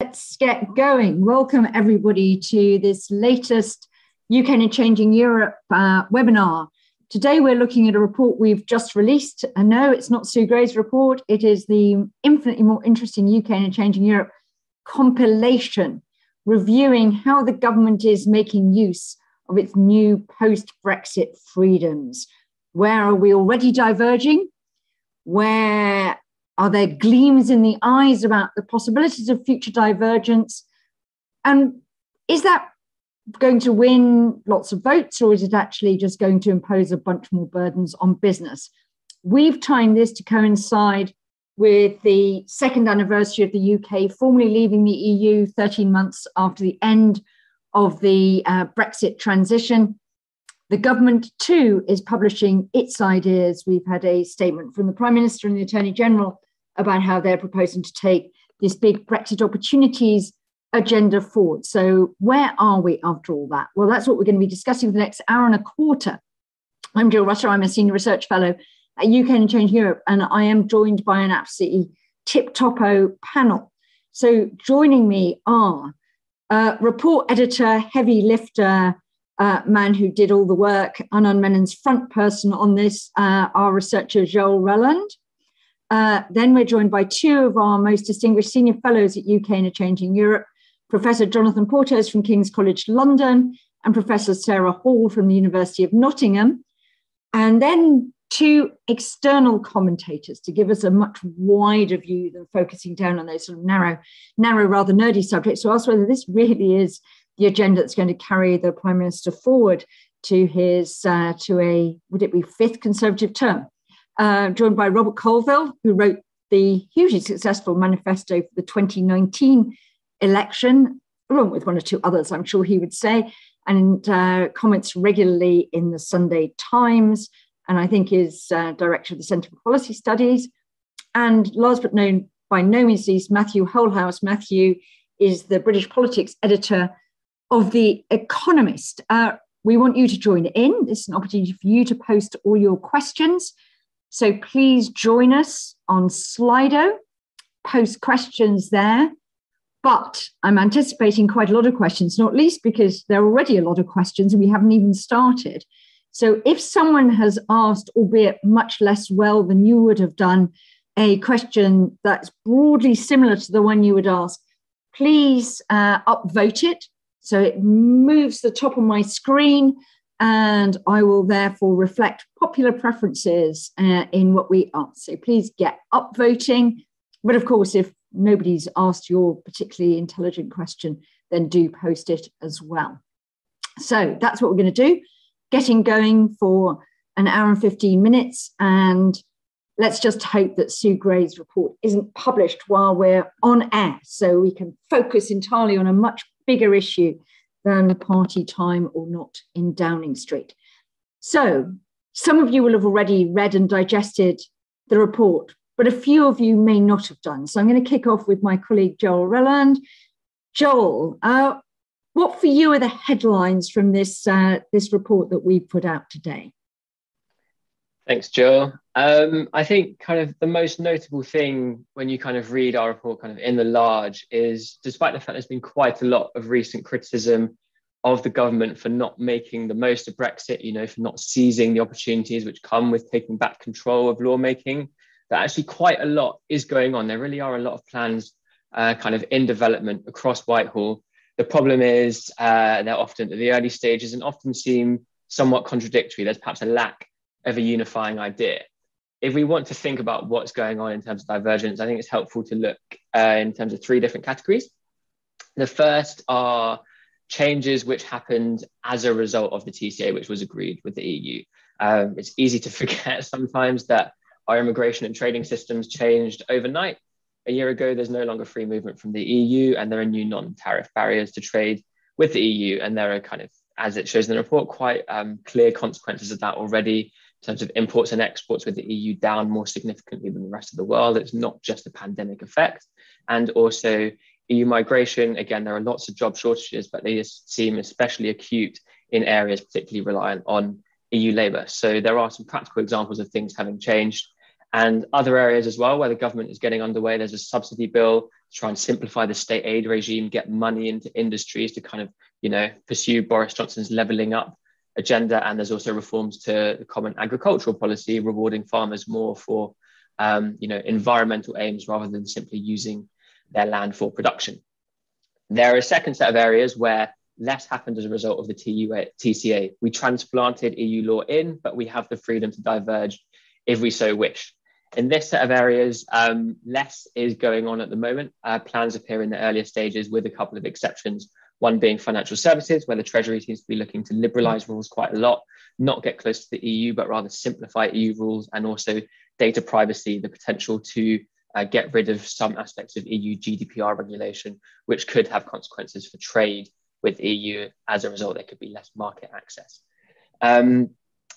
Let's get going. Welcome, everybody, to this latest UK and Changing Europe uh, webinar. Today, we're looking at a report we've just released. And no, it's not Sue Gray's report, it is the infinitely more interesting UK and Changing Europe compilation reviewing how the government is making use of its new post Brexit freedoms. Where are we already diverging? Where are there gleams in the eyes about the possibilities of future divergence? And is that going to win lots of votes, or is it actually just going to impose a bunch more burdens on business? We've timed this to coincide with the second anniversary of the UK formally leaving the EU 13 months after the end of the uh, Brexit transition. The government, too, is publishing its ideas. We've had a statement from the Prime Minister and the Attorney General about how they're proposing to take this big Brexit opportunities agenda forward. So, where are we after all that? Well, that's what we're going to be discussing for the next hour and a quarter. I'm Jill Rutter. I'm a senior research fellow at UK and Change Europe, and I am joined by an absolutely tip topo panel. So, joining me are uh, report editor, heavy lifter, uh, man who did all the work, Anand Menon's front person on this, uh, our researcher Joel Reland. Uh, then we're joined by two of our most distinguished senior fellows at UK and a Changing Europe, Professor Jonathan Portes from King's College London and Professor Sarah Hall from the University of Nottingham. And then two external commentators to give us a much wider view than focusing down on those sort of narrow, narrow, rather nerdy subjects to ask whether this really is the agenda that's going to carry the Prime Minister forward to his uh, to a would it be fifth Conservative term? Uh, joined by Robert Colvile, who wrote the hugely successful manifesto for the 2019 election, along with one or two others, I'm sure he would say, and uh, comments regularly in the Sunday Times, and I think is uh, director of the Centre for Policy Studies. And last but no, by no means least, Matthew Holehouse. Matthew is the British politics editor of The Economist. Uh, we want you to join in. This is an opportunity for you to post all your questions. So please join us on Slido, post questions there. But I'm anticipating quite a lot of questions, not least because there are already a lot of questions and we haven't even started. So if someone has asked, albeit much less well than you would have done, a question that's broadly similar to the one you would ask, please uh, upvote it. So it moves the top of my screen and I will therefore reflect popular preferences uh, in what we ask. So please get up voting. But of course, if nobody's asked your particularly intelligent question, then do post it as well. So that's what we're going to do. Getting going for an hour and 15 minutes. And let's just hope that Sue Gray's report isn't published while we're on air so we can focus entirely on a much bigger issue than party time or not in Downing Street. So, some of you will have already read and digested the report, but a few of you may not have done. So, I'm going to kick off with my colleague Joel Reland. Joel, uh, what for you are the headlines from this, uh, this report that we put out today? Thanks, Joel. Um, I think kind of the most notable thing when you kind of read our report kind of in the large is despite the fact there's been quite a lot of recent criticism of the government for not making the most of Brexit, you know, for not seizing the opportunities which come with taking back control of lawmaking, that actually quite a lot is going on. There really are a lot of plans uh, kind of in development across Whitehall. The problem is uh, they're often at the early stages and often seem somewhat contradictory. There's perhaps a lack of a unifying idea. If we want to think about what's going on in terms of divergence, I think it's helpful to look uh, in terms of three different categories. The first are changes which happened as a result of the TCA, which was agreed with the EU. Um, it's easy to forget sometimes that our immigration and trading systems changed overnight. A year ago, there's no longer free movement from the EU, and there are new non tariff barriers to trade with the EU. And there are kind of, as it shows in the report, quite um, clear consequences of that already in terms of imports and exports with the EU down more significantly than the rest of the world. It's not just a pandemic effect. And also EU migration, again, there are lots of job shortages, but they seem especially acute in areas particularly reliant on EU labour. So there are some practical examples of things having changed. And other areas as well where the government is getting underway. There's a subsidy bill to try and simplify the state aid regime, get money into industries to kind of, you know, pursue Boris Johnson's levelling up agenda. And there's also reforms to the common agricultural policy, rewarding farmers more for, um, you know, environmental aims rather than simply using their land for production. There are a second set of areas where less happened as a result of the TCA. We transplanted EU law in, but we have the freedom to diverge if we so wish. In this set of areas, um, less is going on at the moment. Uh, plans appear in the earlier stages with a couple of exceptions, one being financial services, where the Treasury seems to be looking to liberalize rules quite a lot, not get close to the EU, but rather simplify EU rules, and also data privacy, the potential to uh, get rid of some aspects of EU GDPR regulation, which could have consequences for trade with EU. As a result, there could be less market access. Um,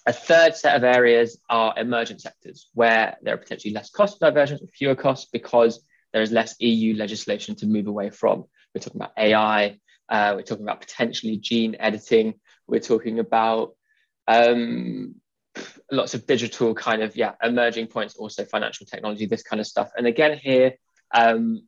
a third set of areas are emergent sectors where there are potentially less cost divergence or fewer costs because there is less EU legislation to move away from. We're talking about AI, uh, we're talking about potentially gene editing, we're talking about um, lots of digital kind of, yeah, emerging points, also financial technology, this kind of stuff. And again, here, um,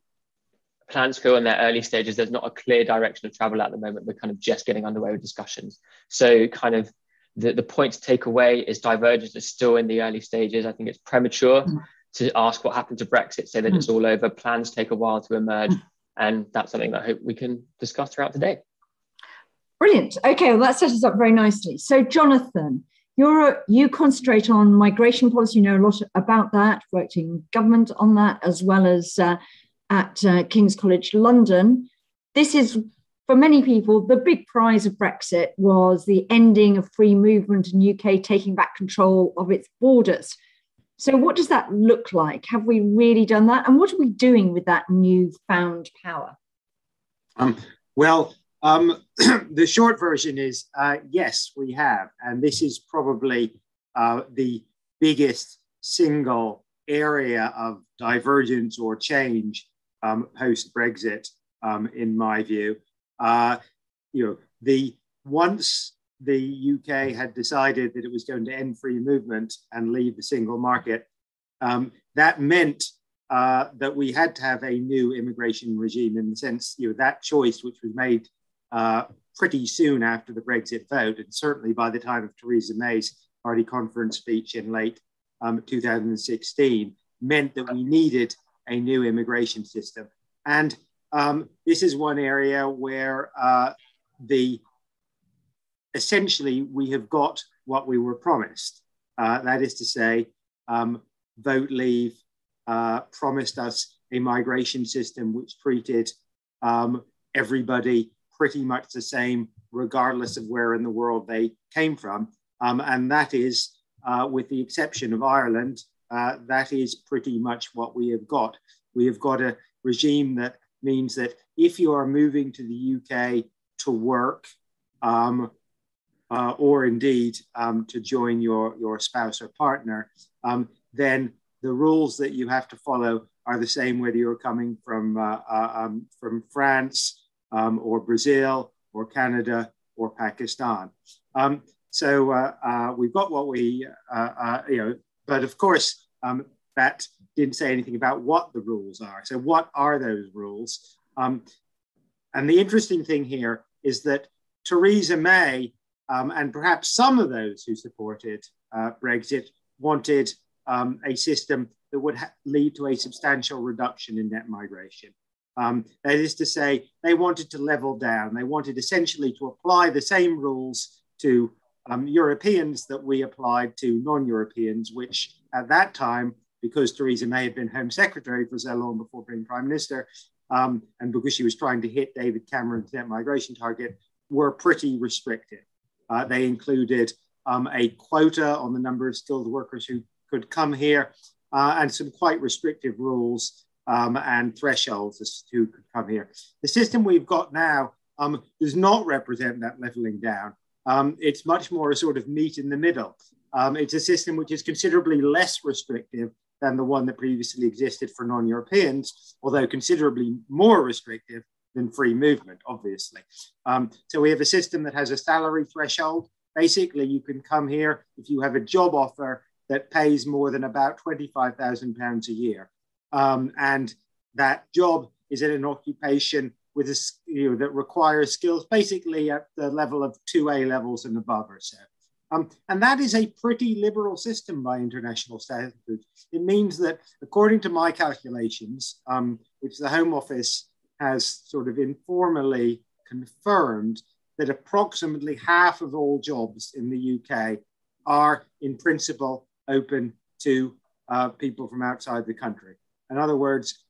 plans go in their early stages. There's not a clear direction of travel at the moment. We're kind of just getting underway with discussions. So, kind of the, the point to take away is divergence is still in the early stages. I think it's premature mm. to ask what happened to Brexit, say that mm. it's all over. Plans take a while to emerge. Mm. And that's something that I hope we can discuss throughout today. Brilliant. Okay, well, that sets us up very nicely. So, Jonathan, you're, you concentrate on migration policy. You know a lot about that, worked in government on that, as well as uh, at uh, King's College London. This is for many people, the big prize of Brexit was the ending of free movement in UK taking back control of its borders. So, what does that look like? Have we really done that? And what are we doing with that newfound power? Um, well, um, the short version is uh, yes, we have. And this is probably uh, the biggest single area of divergence or change um, post Brexit, um, in my view. Uh, you know, the once the UK had decided that it was going to end free movement and leave the single market, um, that meant uh, that we had to have a new immigration regime in the sense, you know, that choice, which was made uh, pretty soon after the Brexit vote, and certainly by the time of Theresa May's party conference speech in late um, 2016, meant that we needed a new immigration system. And um, this is one area where uh, the essentially we have got what we were promised. Uh, that is to say, um, vote leave uh, promised us a migration system which treated um, everybody pretty much the same, regardless of where in the world they came from. Um, and that is, uh, with the exception of Ireland, uh, that is pretty much what we have got. We have got a regime that means that if you are moving to the UK to work, um, uh, or indeed um, to join your, your spouse or partner, um, then the rules that you have to follow are the same whether you're coming from, uh, uh, um, from France um, or Brazil or Canada or Pakistan. Um, so uh, uh, we've got what we, uh, you know, but of course, that didn't say anything about what the rules are. So, what are those rules? Um, and the interesting thing here is that Theresa May um, and perhaps some of those who supported uh, Brexit wanted um, a system that would ha- lead to a substantial reduction in net migration. Um, that is to say, they wanted to level down. They wanted essentially to apply the same rules to um, Europeans that we applied to non Europeans, which at that time because Theresa May had been Home Secretary for so long before being Prime Minister, um, and because she was trying to hit David Cameron's net migration target, were pretty restrictive. Uh, they included um, a quota on the number of skilled workers who could come here uh, and some quite restrictive rules um, and thresholds as to who could come here. The system we've got now um, does not represent that leveling down. Um, it's much more a sort of meet in the middle. Um, it's a system which is considerably less restrictive than the one that previously existed for non Europeans, although considerably more restrictive than free movement, obviously. Um, so we have a system that has a salary threshold. Basically, you can come here if you have a job offer that pays more than about £25,000 a year. Um, and that job is in an occupation with a, you know, that requires skills basically at the level of two A levels and above or so. Um, and that is a pretty liberal system by international standards. It means that, according to my calculations, um, which the Home Office has sort of informally confirmed, that approximately half of all jobs in the UK are, in principle, open to uh, people from outside the country. In other words,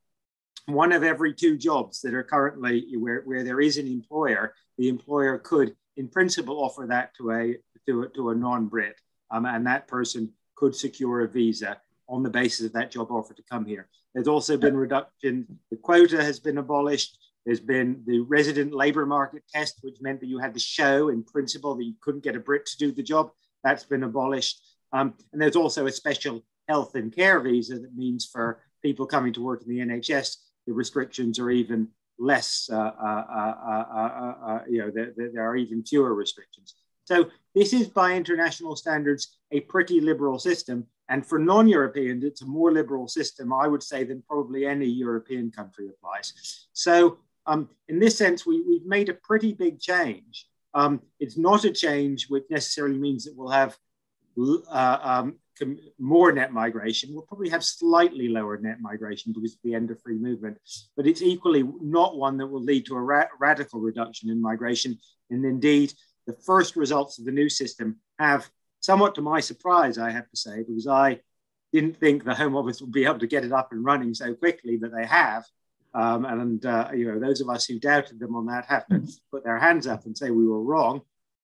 one of every two jobs that are currently where, where there is an employer, the employer could, in principle, offer that to a to a, to a non-Brit, um, and that person could secure a visa on the basis of that job offer to come here. There's also been reduction. The quota has been abolished. There's been the resident labour market test, which meant that you had to show, in principle, that you couldn't get a Brit to do the job. That's been abolished. Um, and there's also a special health and care visa that means for people coming to work in the NHS, the restrictions are even less, uh, uh, uh, you know, there, there, are even fewer restrictions. So this is by international standards a pretty liberal system. And for non-Europeans, it's a more liberal system, I would say, than probably any European country applies. So um, in this sense, we, we've made a pretty big change. Um, it's not a change which necessarily means that we'll have uh, um, more net migration. We'll probably have slightly lower net migration because of the end of free movement, but it's equally not one that will lead to a ra radical reduction in migration. And indeed, the first results of the new system have, somewhat to my surprise, I have to say, because I didn't think the Home Office would be able to get it up and running so quickly, but they have. Um, and uh, you know, those of us who doubted them on that have to put their hands up and say we were wrong.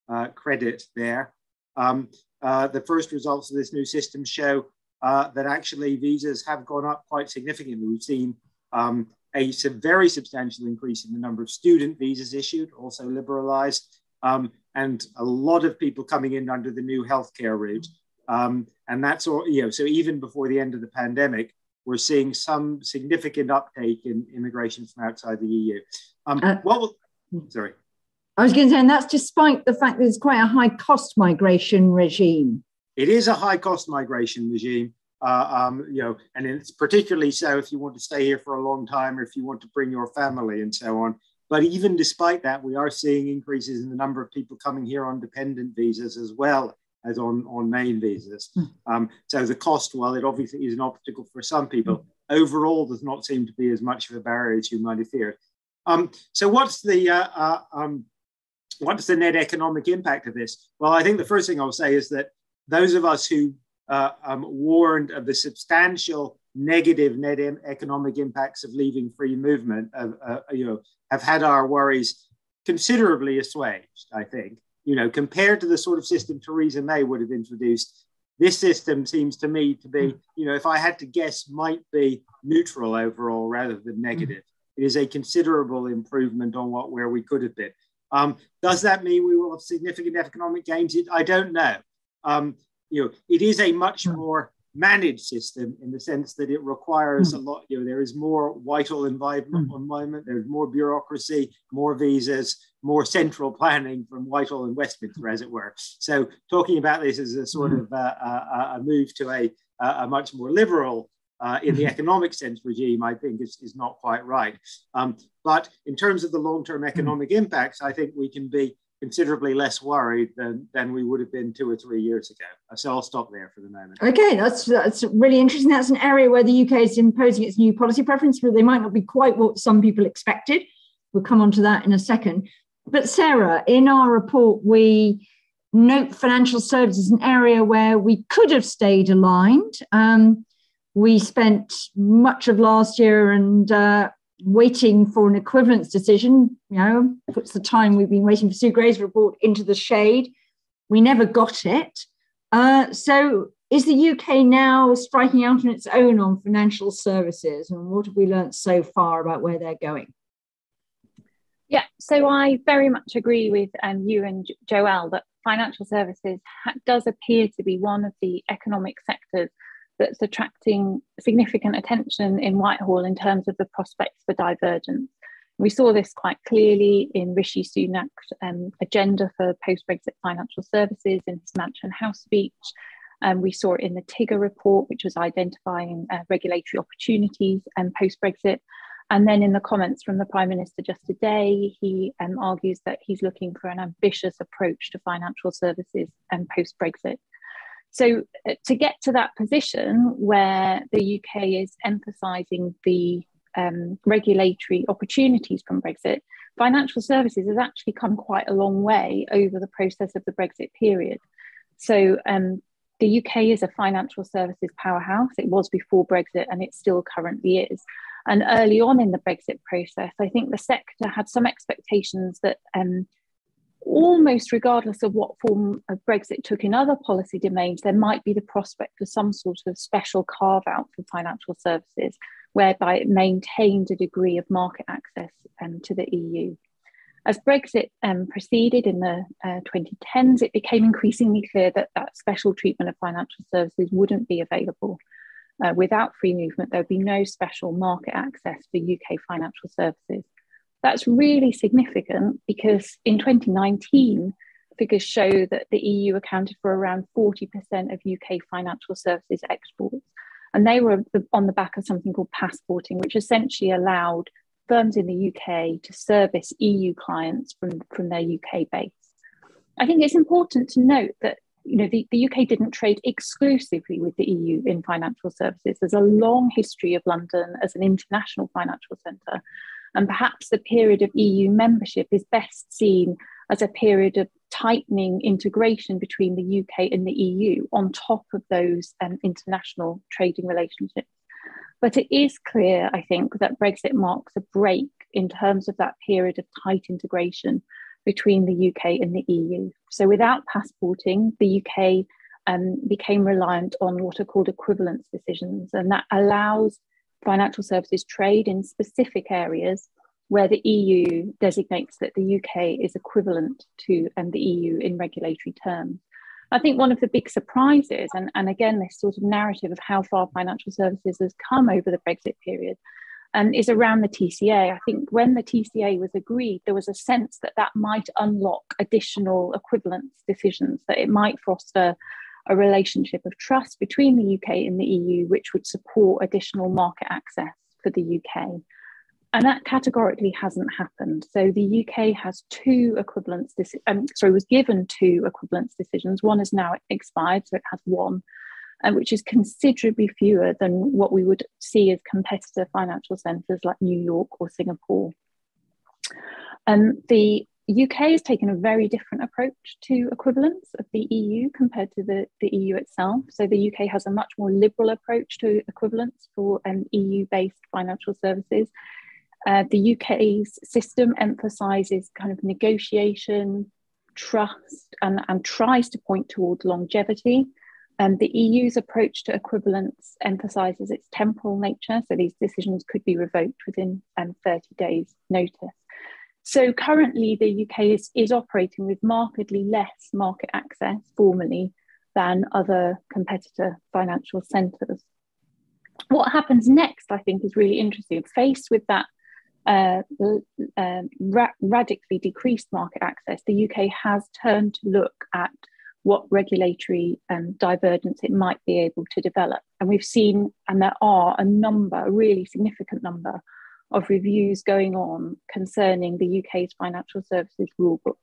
Uh, credit there. Um, uh, the first results of this new system show uh, that actually visas have gone up quite significantly. We've seen um, a very substantial increase in the number of student visas issued, also liberalized, um, and a lot of people coming in under the new healthcare route. Um, and that's all, you know, so even before the end of the pandemic, we're seeing some significant uptake in immigration from outside the EU. Um, uh, what will, sorry. I was going to say, and that's despite the fact that it's quite a high cost migration regime. It is a high cost migration regime. Uh, um, you know, and it's particularly so if you want to stay here for a long time or if you want to bring your family and so on. But even despite that, we are seeing increases in the number of people coming here on dependent visas as well as on, on main visas. Hmm. Um, so the cost, while it obviously is an obstacle for some people, overall does not seem to be as much of a barrier as you might have feared. Um, so what's the uh, uh, um, what's the net economic impact of this? Well, I think the first thing I'll say is that those of us who uh, um, warned of the substantial negative net economic impacts of leaving free movement, uh, you know, have had our worries considerably assuaged. I think, you know, compared to the sort of system Theresa May would have introduced, this system seems to me to be, you know, if I had to guess, might be neutral overall rather than negative. It is a considerable improvement on what where we could have been. Um, does that mean we will have significant economic gains? I don't know. Um, you know, it is a much more managed system in the sense that it requires mm. a lot, you know, there is more Whitehall environment, mm. there's more bureaucracy, more visas, more central planning from Whitehall and Westminster, as it were. So talking about this as a sort mm. of uh, uh, a move to a, a much more liberal uh, in the hmm. economic sense regime, I think is, is not quite right. Um, but in terms of the long-term hmm. economic impacts, I think we can be considerably less worried than, than we would have been two or three years ago. So I'll stop there for the moment. Okay, that's that's really interesting. That's an area where the UK is imposing its new policy preference, but they might not be quite what some people expected. We'll come on to that in a second. But Sarah, in our report, we note financial services an area where we could have stayed aligned. Um, we spent much of last year and uh, waiting for an equivalence decision, you know, puts the time we've been waiting for Sue Gray's report into the shade. We never got it. Uh, so is the UK now striking out on its own on financial services? And what have we learned so far about where they're going? Yeah, so I very much agree with um, you and Joelle that financial services ha- does appear to be one of the economic sectors that's attracting significant attention in Whitehall in terms of the prospects for divergence. We saw this quite clearly in Rishi Sunak's um, agenda for post Brexit financial services in his Mansion House speech. Um, we saw it in the TIGRR report, which was identifying uh, regulatory opportunities and um, post Brexit. And then in the comments from the Prime Minister just today, he um, argues that he's looking for an ambitious approach to financial services and post Brexit. So, uh, to get to that position where the UK is emphasising the um, regulatory opportunities from Brexit, financial services has actually come quite a long way over the process of the Brexit period. So, um, the UK is a financial services powerhouse. It was before Brexit and it still currently is. And early on in the Brexit process, I think the sector had some expectations that um, almost regardless of what form of Brexit took in other policy domains, there might be the prospect of some sort of special carve out for financial services, whereby it maintained a degree of market access um, to the EU. As Brexit um, proceeded in the uh, 2010s, it became increasingly clear that that special treatment of financial services wouldn't be available. Uh, without free movement, there would be no special market access for UK financial services. That's really significant because in 2019, figures show that the EU accounted for around 40% of UK financial services exports. And they were on the back of something called passporting, which essentially allowed firms in the UK to service EU clients from, from their UK base. I think it's important to note that you know, the, the UK didn't trade exclusively with the EU in financial services. There's a long history of London as an international financial centre. And perhaps the period of EU membership is best seen as a period of tightening integration between the UK and the EU on top of those um, international trading relationships. But it is clear, I think, that Brexit marks a break in terms of that period of tight integration between the UK and the EU. So without passporting, the UK um, became reliant on what are called equivalence decisions, and that allows financial services trade in specific areas where the EU designates that the UK is equivalent to um, the EU in regulatory terms. I think one of the big surprises, and, and again, this sort of narrative of how far financial services has come over the Brexit period, um, is around the TCA. I think when the TCA was agreed, there was a sense that that might unlock additional equivalence decisions, that it might foster a relationship of trust between the UK and the EU, which would support additional market access for the UK. And that categorically hasn't happened. So the UK has two equivalence, um, sorry, was given two equivalence decisions. One is now expired, so it has one, uh, which is considerably fewer than what we would see as competitor financial centres like New York or Singapore. Um, the UK has taken a very different approach to equivalence of the EU compared to the, the EU itself. So the UK has a much more liberal approach to equivalence for um, EU based financial services. Uh, the UK's system emphasises kind of negotiation, trust, and, and tries to point towards longevity. Um, the EU's approach to equivalence emphasises its temporal nature, so these decisions could be revoked within um, 30 days' notice. So currently, the UK is, is operating with markedly less market access formally than other competitor financial centres. What happens next, I think, is really interesting. Faced with that uh, uh, ra- radically decreased market access, the UK has turned to look at what regulatory um, divergence it might be able to develop. And we've seen, and there are a number, a really significant number of reviews going on concerning the UK's financial services rulebook.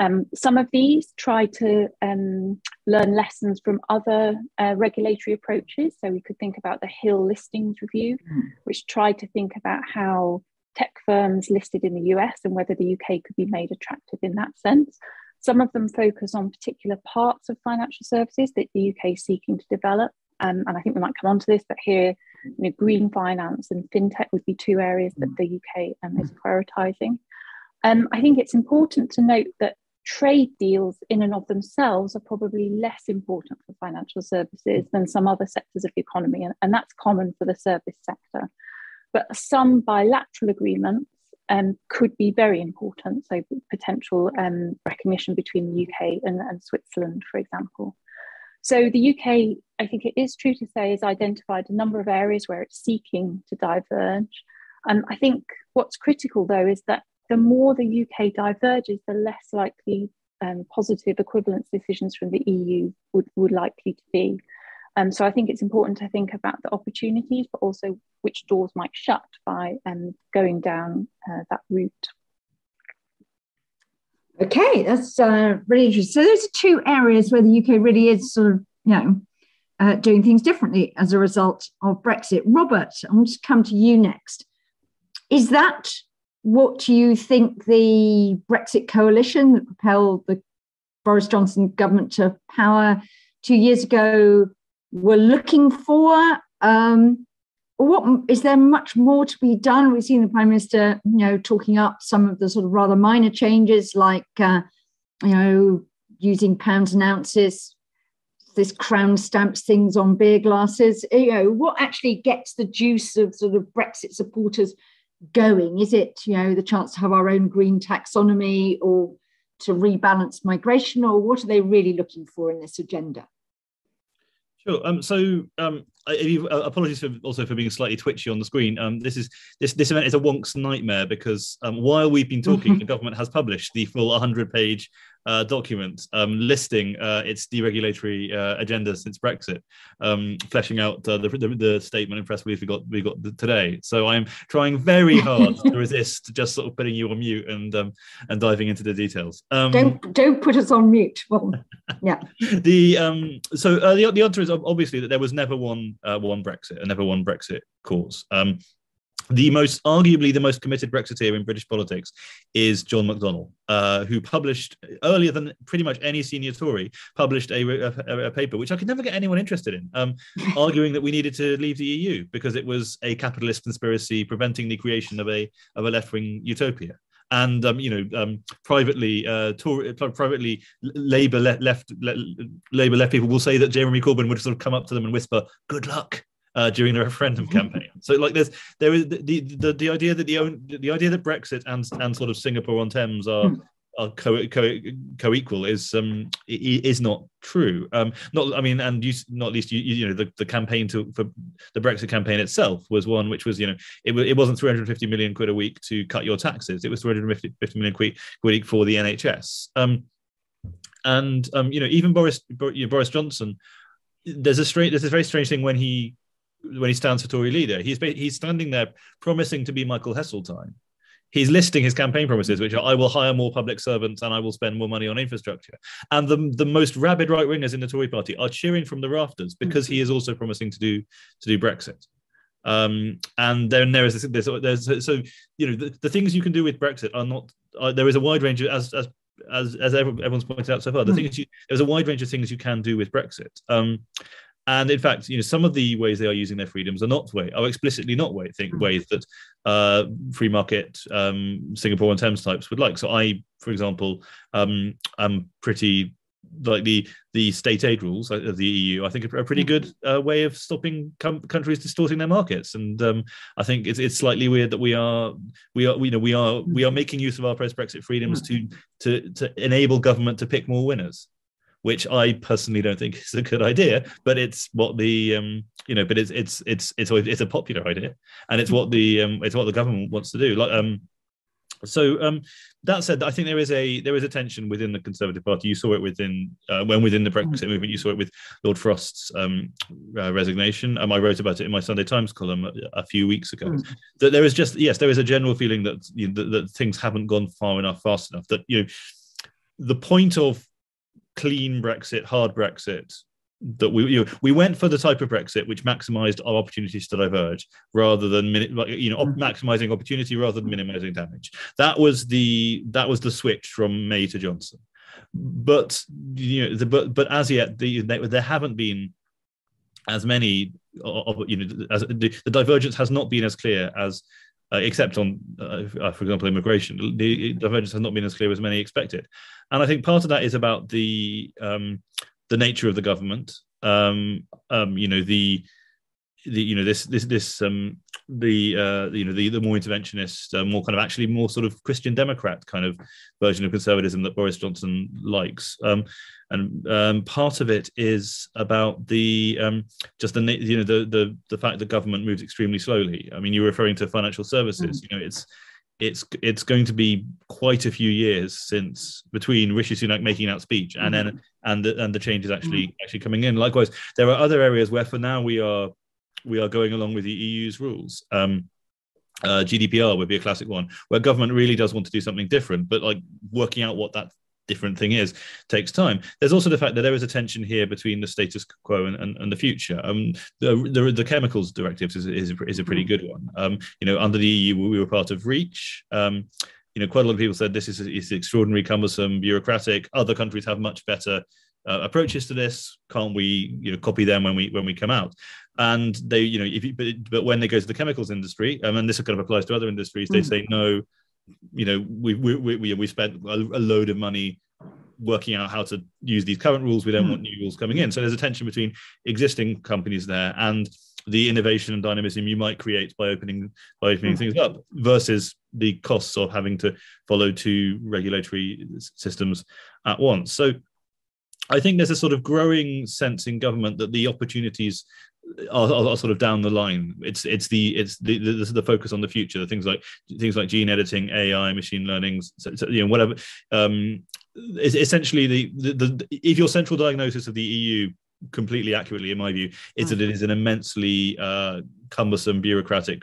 Um, some of these try to um, learn lessons from other uh, regulatory approaches. So we could think about the Hill Listings Review, mm. which tried to think about how tech firms listed in the US and whether the UK could be made attractive in that sense. Some of them focus on particular parts of financial services that the UK is seeking to develop. Um, and I think we might come on to this, but here you know, green finance and fintech would be two areas that mm. the UK um, is prioritising. Um, I think it's important to note that trade deals in and of themselves are probably less important for financial services than some other sectors of the economy, and, and that's common for the service sector. But some bilateral agreements um, could be very important, so potential um, recognition between the UK and, and Switzerland, for example. So the UK, I think it is true to say, has identified a number of areas where it's seeking to diverge. Um, I think what's critical though is that the more the UK diverges, the less likely um, positive equivalence decisions from the EU would, would likely to be. Um, so I think it's important to think about the opportunities, but also which doors might shut by um, going down uh, that route. Okay, that's uh, really interesting. So those are two areas where the UK really is sort of, you know, uh, doing things differently as a result of Brexit. Robert, I want to come to you next. Is that what you think the Brexit coalition that propelled the Boris Johnson government to power two years ago were looking for? Um, what is there much more to be done? We've seen the Prime Minister, you know, talking up some of the sort of rather minor changes, like uh, you know, using pounds and ounces, this crown stamps things on beer glasses. You know, what actually gets the juice of sort of Brexit supporters going? Is it you know the chance to have our own green taxonomy or to rebalance migration, or what are they really looking for in this agenda? Sure. Um, so um, uh, apologies for also for being slightly twitchy on the screen. Um, this is this this event is a wonks nightmare because um, while we've been talking, the government has published the full 100 page uh, document um, listing uh, its deregulatory uh, agenda since Brexit, um, fleshing out uh, the, the, the, statement and press release we got we got today. So I'm trying very hard to resist just sort of putting you on mute and um, and diving into the details. Um, don't don't put us on mute. Well, yeah. the um, so uh, the the answer is obviously that there was never one uh, one Brexit and never one Brexit cause. The most arguably the most committed brexiteer in british politics is john mcdonnell uh, who published earlier than pretty much any senior tory published a, a, a paper which i could never get anyone interested in um, arguing that we needed to leave the eu because it was a capitalist conspiracy preventing the creation of a of a left-wing utopia. And um, you know um, privately uh, Tory, privately Labour left, left Labour left people will say that Jeremy Corbyn would sort of come up to them and whisper "Good luck," uh, during the referendum campaign. So like there's there is the the, the idea that the own the idea that Brexit and and sort of Singapore on Thames are hmm. are co, co, co-equal is um is not true. Um, not I mean, and you not least you you know the, the campaign to for the Brexit campaign itself was one which was you know it, it wasn't 350 million quid a week to cut your taxes. It was 350 million quid a week for the NHS. Um, and um, you know even Boris Boris Johnson there's a strange there's a very strange thing when he when he stands for Tory leader. He's he's standing there promising to be Michael Heseltine. He's listing his campaign promises, which are I will hire more public servants and I will spend more money on infrastructure. And the, the most rabid right wingers in the Tory party are cheering from the rafters because he is also promising to do to do Brexit. Um, and then there is this, there's, there's so you know the, the, things you can do with Brexit are not uh, there is a wide range of as as as, as everyone's pointed out so far, the mm. things you, there's a wide range of things you can do with Brexit. Um, and in fact, you know, some of the ways they are using their freedoms are not way are explicitly not way think hmm. ways that uh, free market um, Singapore and Thames types would like. So I, for example, um, am pretty like the the state aid rules of the EU. I think are a pretty hmm. good uh, way of stopping com- countries distorting their markets. And um, I think it's it's slightly weird that we are we are you know we are we are hmm. making use of our post Brexit freedoms to to to enable government to pick more winners which I personally don't think is a good idea. But it's what the um, you know, but it's it's it's it's it's a popular idea, and it's what the um, it's what the government wants to do. Like um, so um, that said, I think there is a there is a tension within the Conservative Party. You saw it within uh, when within the Brexit movement. You saw it with Lord Frost's um, uh, resignation. Um, I wrote about it in my Sunday Times column a, a few weeks ago. Mm. That there is just yes, there is a general feeling that, you know, that that things haven't gone far enough, fast enough. That you know, the point of clean Brexit, hard Brexit, that we you know, we went for the type of Brexit which maximised our opportunities to diverge rather than you know mm-hmm. maximising opportunity rather than minimising damage. That was the that was the switch from May to Johnson. But you know, the, but but as yet, the, there haven't been as many of you know as the, the divergence has not been as clear as uh, except on, uh, for example, immigration. The divergence has not been as clear as many expected, and I think part of that is about the um, the nature of the government. Um, um, you know the the you know this this this um the uh you know the the more interventionist uh, more kind of actually more sort of christian democrat kind of version of conservatism that boris johnson likes um and um part of it is about the um just the you know the the the fact that government moves extremely slowly i mean you're referring to financial services mm. you know it's it's it's going to be quite a few years since between Rishi Sunak making that speech and mm-hmm. then and the, and the changes actually mm-hmm. actually coming in. Likewise, there are other areas where for now we are we are going along with the EU's rules. Um, uh, GDPR would be a classic one where government really does want to do something different, but like working out what that different thing is takes time. There's also the fact that there is a tension here between the status quo and, and, and the future. Um, the, the, the chemicals directives is, is, is a pretty mm. good one. Um, you know, under the EU, we were part of REACH. Um, you know, quite a lot of people said this is, is extraordinary, cumbersome, bureaucratic. Other countries have much better uh, approaches to this. Can't we, you know, copy them when we when we come out? And they, you know, if you, but, but when they go to the chemicals industry, um, and this kind of applies to other industries, they mm. say no you know, we we we, we spent a, load of money working out how to use these current rules. We don't mm. want new rules coming in. So there's a tension between existing companies there and the innovation and dynamism you might create by opening by opening mm. things up versus the costs of having to follow two regulatory systems at once. So I think there's a sort of growing sense in government that the opportunities are, are, are, sort of down the line. It's it's the it's the, the, the focus on the future. The things like things like gene editing, AI, machine learning, so, so, you know, whatever. Um, essentially, the, the, the if your central diagnosis of the EU completely accurately, in my view, is that it is an immensely uh, cumbersome, bureaucratic,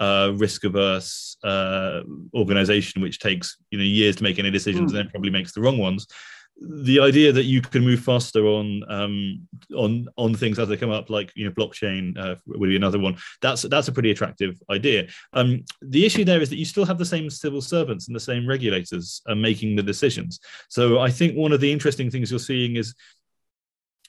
uh, risk averse uh, organization, which takes you know years to make any decisions mm. and then probably makes the wrong ones the idea that you can move faster on um, on on things as they come up, like you know, blockchain uh, would be another one. That's that's a pretty attractive idea. Um, the issue there is that you still have the same civil servants and the same regulators uh, making the decisions. So I think one of the interesting things you're seeing is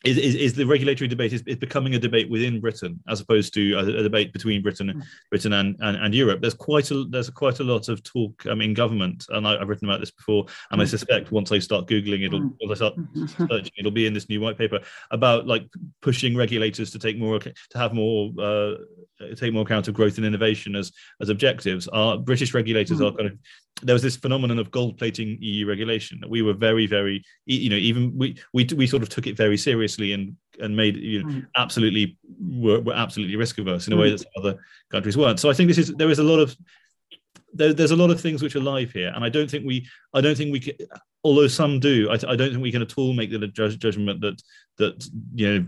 is, is, is, the regulatory debate is, is becoming a debate within Britain as opposed to a, a debate between Britain, mm. Britain and, and, and, Europe. There's quite a there's quite a lot of talk um, in government, and I, have written about this before. And mm. I suspect once I start googling, it'll mm. once I start searching, it'll be in this new white paper about like pushing regulators to take more to have more uh, take more account of growth and innovation as as objectives. Our British regulators mm. are kind of there was this phenomenon of gold plating EU regulation that we were very, very, you know, even we we we sort of took it very seriously and and made you know mm. absolutely were, were absolutely risk averse in a way mm. that other countries weren't. So I think this is there is a lot of there, there's a lot of things which are live here, and I don't think we I don't think we can, although some do, I, I don't think we can at all make the judgment that that you know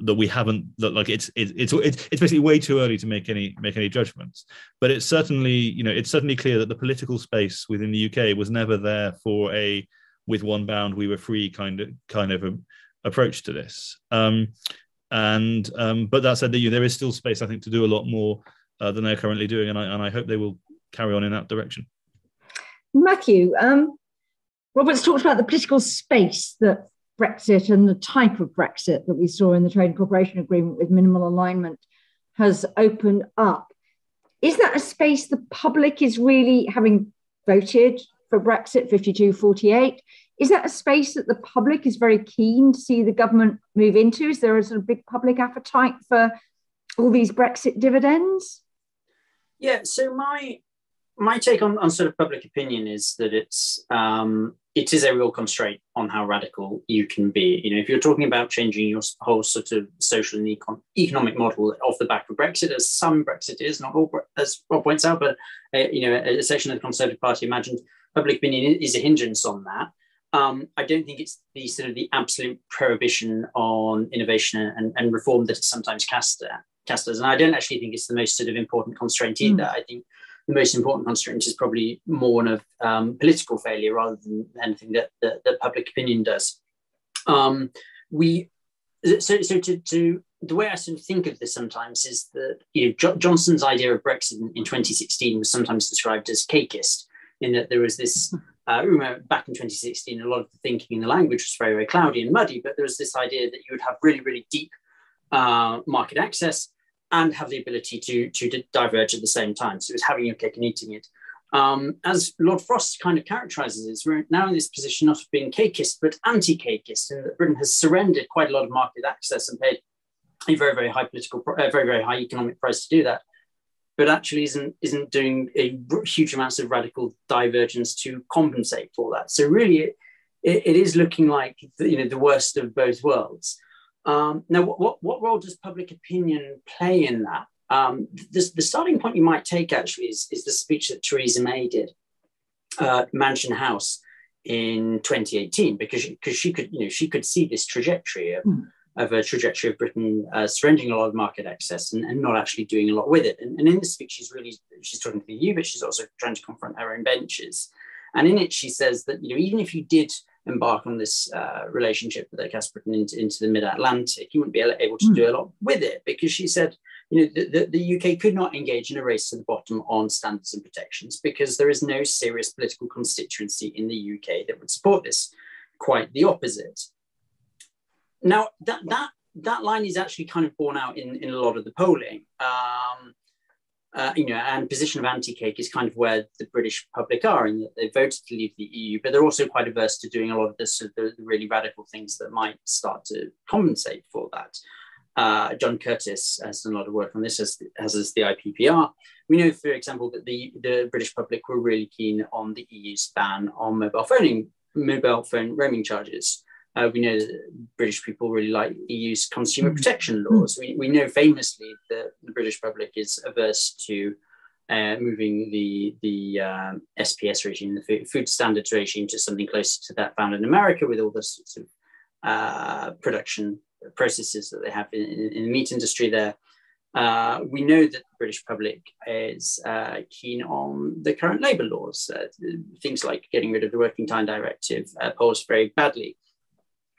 that we haven't that like it's it's it's it's basically way too early to make any make any judgments. But it's certainly you know it's certainly clear that the political space within the UK was never there for a with one bound we were free kind of kind of a, approach to this. Um and um but that said you know, there is still space i think to do a lot more uh, than they're currently doing and i and i hope they will carry on in that direction. Matthew um robert's talked about the political space that Brexit and the type of Brexit that we saw in the Trade and Cooperation Agreement with minimal alignment has opened up. Is that a space the public is really having voted for Brexit 52 48? Is that a space that the public is very keen to see the government move into? Is there a sort of big public appetite for all these Brexit dividends? Yeah, so my my take on, on sort of public opinion is that it's um, it is a real constraint on how radical you can be. You know, if you're talking about changing your whole sort of social and econ- economic model off the back of Brexit, as some Brexit is, not all, as Rob points out, but uh, you know, a, a section of the Conservative Party imagined public opinion is a hindrance on that. Um, I don't think it's the sort of the absolute prohibition on innovation and, and reform that is sometimes cast, uh, cast as. And I don't actually think it's the most sort of important constraint either. Mm. I think the most important constraint is probably more one of um, political failure rather than anything that, that, that public opinion does. Um, we so so to, to the way I sort of think of this sometimes is that you know jo- Johnson's idea of Brexit in, in, 2016 was sometimes described as cakeist, in that there was this uh, rumor back in 2016. A lot of the thinking in the language was very very cloudy and muddy, but there was this idea that you would have really really deep uh, market access and have the ability to, to diverge at the same time. So it was having your cake and eating it. Um, as Lord Frost kind of characterizes it, we're now in this position not of being cakeist, but anti-cakeist, and that Britain has surrendered quite a lot of market access and paid a very, very high political, uh, very, very high economic price to do that, but actually isn't isn't doing a huge amounts of radical divergence to compensate for that. So really, it, it, it is looking like the, you know the worst of both worlds. Um, now, what, what, what role does public opinion play in that? Um, the, the, starting point you might take actually is, is the speech that Theresa May did, uh, Mansion House, in 2018, because she, because she could you know she could see this trajectory of, mm. of a trajectory of Britain uh, surrendering a lot of market access and, and not actually doing a lot with it. And, and in this speech, she's really she's talking to the EU, but she's also trying to confront her own benches. And in it, she says that you know even if you did embark on this uh, relationship with Gas Britain into, into the Mid Atlantic, you wouldn't be able to mm. do a lot with it because she said, you know, the, the, the, UK could not engage in a race to the bottom on standards and protections because there is no serious political constituency in the UK that would support this. Quite the opposite. Now that that that line is actually kind of borne out in, in a lot of the polling. Um, uh, you know, and position of anti-cake is kind of where the British public are, in that they voted to leave the EU, but they're also quite averse to doing a lot of this, the, really radical things that might start to compensate for that. Uh, John Curtice has done a lot of work on this, as, as is the IPPR. We know, for example, that the, the British public were really keen on the EU's ban on mobile phoning, mobile phone roaming charges. Uh, we know that British people really like EU's consumer mm. protection laws. We, we know famously that the British public is averse to uh, moving the the um, SPS regime, the food standards regime, to something closer to that found in America, with all the sorts of uh, production processes that they have in, in, the meat industry there. Uh, we know that the British public is uh, keen on the current labour laws. Uh, things like getting rid of the Working Time Directive uh, posed very badly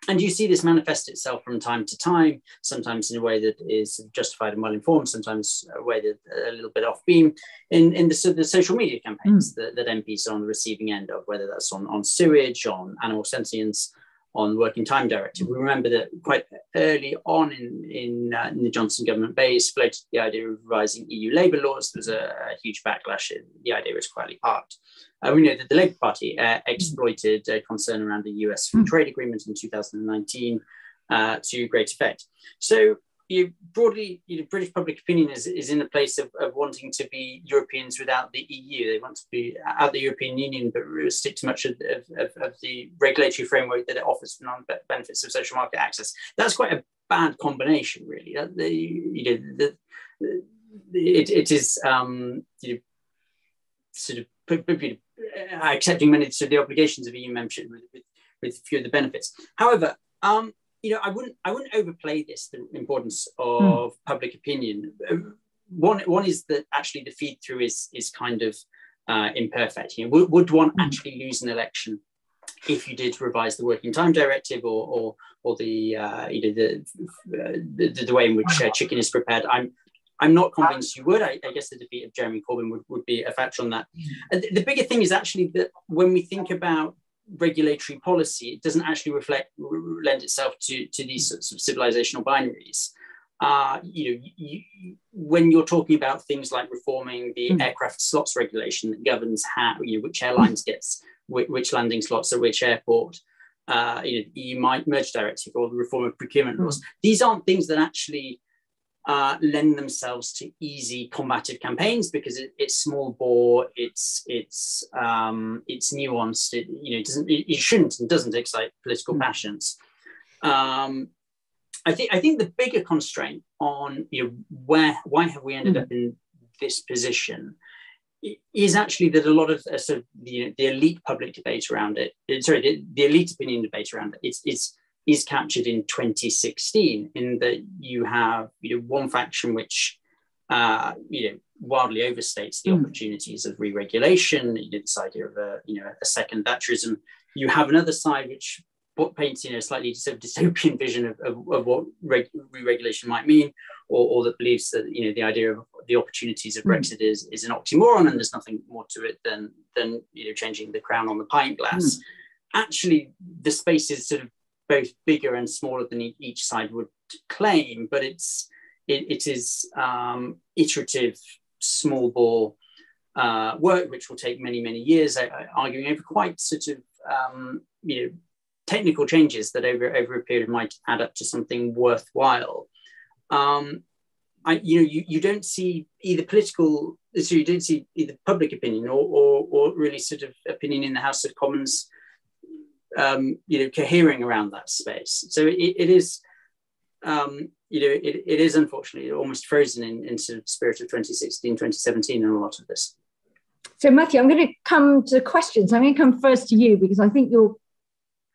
and you see this manifest itself from time to time, sometimes in a way that is justified and well informed, sometimes a way that a little bit off beam in, in the, the social media campaigns mm. that, that MPs are on the receiving end of, whether that's on, on sewage, on animal sentience, on working time directive. We remember that quite early on in, in, uh, in the Johnson government BEIS floated the idea of revising EU labour laws. There was a, a, huge backlash. And the idea was quietly parked. Uh, we know that the Labour Party uh, exploited concern around the US free hmm. trade agreement in 2019 uh, to great effect. So you broadly, you know, British public opinion is, is in a place of, of wanting to be Europeans without the EU. They want to be out of the European Union, but stick to much of, of, of the regulatory framework that it offers for non-benefits of social market access. That's quite a bad combination, really. The, you know, the, it, it is um, you know, sort of accepting many of the obligations of EU membership with, with, with few of the benefits. However, um, you know, I wouldn't I wouldn't overplay this the importance of mm. public opinion. One one is that actually the feed through is is kind of uh, imperfect. You know, would, would one mm. actually lose an election if you did revise the working time directive or or, or the uh, you know the, uh, the, the way in which uh, chicken is prepared? I'm I'm not convinced you would. I, I, guess the defeat of Jeremy Corbyn would, would be a factor on that. And the bigger thing is actually that when we think about regulatory policy, it doesn't actually reflect lend itself to, to these sorts of civilizational binaries. Uh, you know, you, when you're talking about things like reforming the mm. aircraft slots regulation that governs how you know which airlines gets which, which landing slots at which airport, uh, you know, EU might merge directive or the reform of procurement laws. Mm. These aren't things that actually uh, lend themselves to easy combative campaigns because it, it's small bore, it's it's um, it's nuanced. It you know it doesn't it, it shouldn't and doesn't excite political mm. passions. Um, I think I think the bigger constraint on you know where why have we ended mm. up in this position is actually that a lot of uh, sort of the, the elite public debate around it, sorry, the, the elite opinion debate around it, it's, it's is captured in 2016 in that you have you know, one faction which uh, you know wildly overstates the mm. opportunities of re-regulation. You know, this idea of a you know a second Thatcherism. You have another side which paints you know a slightly sort of dystopian vision of, of, of what reg- re-regulation might mean, or, or that believes that you know the idea of the opportunities of hmm. Brexit mm. is, is an oxymoron and there's nothing more to it than than you know changing the crown on the pint glass. Mm. Actually, the space is sort of both bigger and smaller than each side would claim, but it's it, it is um, iterative, small bore uh, work, which will take many many years, uh, arguing over quite sort of um, you know technical changes that over over a period might add up to something worthwhile. Um, I, you know, you, you don't see either political, so you don't see either public opinion or, or, or really sort of opinion in the House of Commons um, you know, cohering around that space. So it, it is um, you know, it, it is unfortunately almost frozen in, sort of spirit of 2016, 2017 in a lot of this. So, Matthew, I'm going to come to questions. I'm going to come first to you because I think you're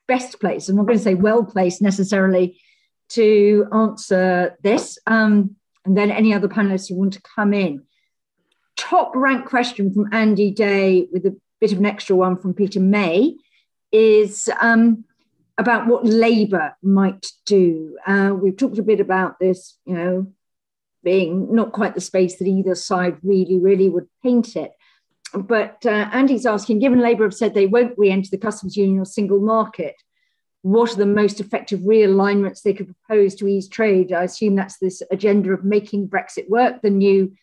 best placed, I'm not going to say well placed necessarily, to answer this. Um, and then any other panelists who want to come in. Top ranked question from Andy Day with a bit of an extra one from Peter May is um, about what Labour might do. Uh, we've talked a bit about this, you know, being not quite the space that either side really, really would paint it. But uh, Andy's asking, given Labour have said they won't re-enter the customs union or single market, what are the most effective realignments they could propose to ease trade? I assume that's this agenda of making Brexit work, the new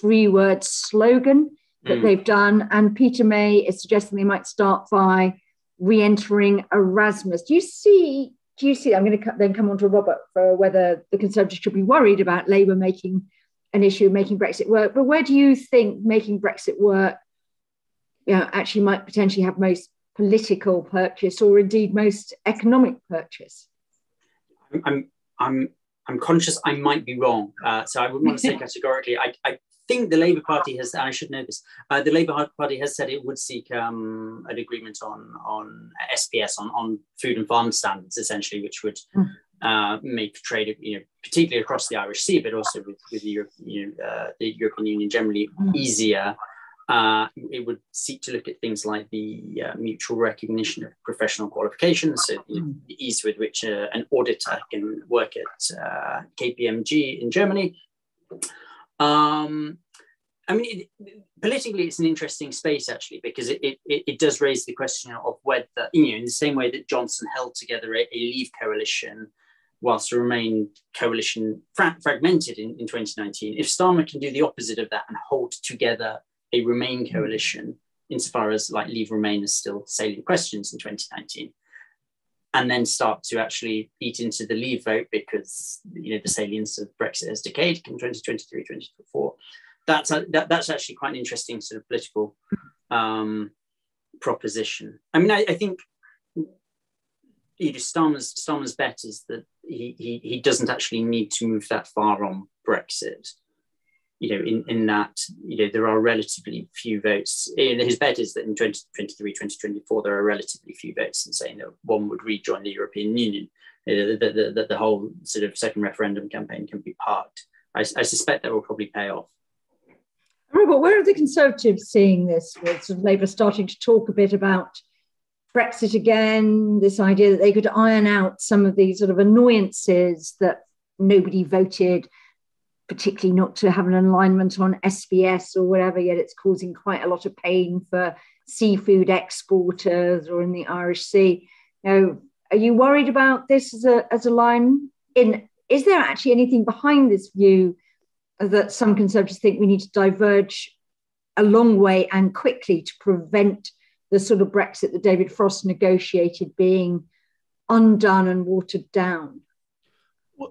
three-word slogan that mm. they've done. And Peter May is suggesting they might start by re-entering Erasmus. Do you see? Do you see? I'm going to then come on to Robert for whether the Conservatives should be worried about Labour making an issue of making Brexit work. But where do you think making Brexit work, you know, actually might potentially have most political purchase, or indeed most economic purchase? I'm I'm I'm conscious I might be wrong, uh, so I wouldn't want to say categorically. I, I think the Labour Party has, I should know this, uh, the Labour Party has said it would seek um, an agreement on on SPS, on, on food and farm standards, essentially, which would hmm. uh, make trade, you know, particularly across the Irish Sea, but also with, with the, Europe, you know, uh, the European Union generally mm. easier. Uh, it would seek to look at things like the uh, mutual recognition of professional qualifications, so know, hmm. the ease with which uh, an auditor can work at uh, KPMG in Germany. Um, I mean, it, politically, it's an interesting space actually because it, it, it does raise the question of whether, you know, in the same way that Johnson held together a, a Leave coalition whilst the Remain coalition fra- fragmented in, in 2019, if Starmer can do the opposite of that and hold together a Remain coalition, insofar as like Leave Remain is still salient questions in 2019, and then start to actually eat into the leave vote because you know the salience of Brexit has decayed in 2023, 2024. That's a, that, that's actually quite an interesting sort of political um, proposition. I mean, I, I think you know, Starmer's, Starmer's bet is that he, he, he doesn't actually need to move that far on Brexit you know, in, in that, you know, there are relatively few votes. His bet is that in 2023, 2024, there are relatively few votes in saying that one would rejoin the European Union. That the, the, the, whole sort of second referendum campaign can be parked. I, I suspect that will probably pay off. Robert, where are the Conservatives seeing this? With sort of Labour starting to talk a bit about Brexit again, this idea that they could iron out some of these sort of annoyances that nobody voted particularly not to have an alignment on SPS or whatever, yet it's causing quite a lot of pain for seafood exporters or in the Irish Sea. Know, are you worried about this as a, as a line? In is there actually anything behind this view that some conservatives think we need to diverge a long way and quickly to prevent the sort of Brexit that David Frost negotiated being undone and watered down?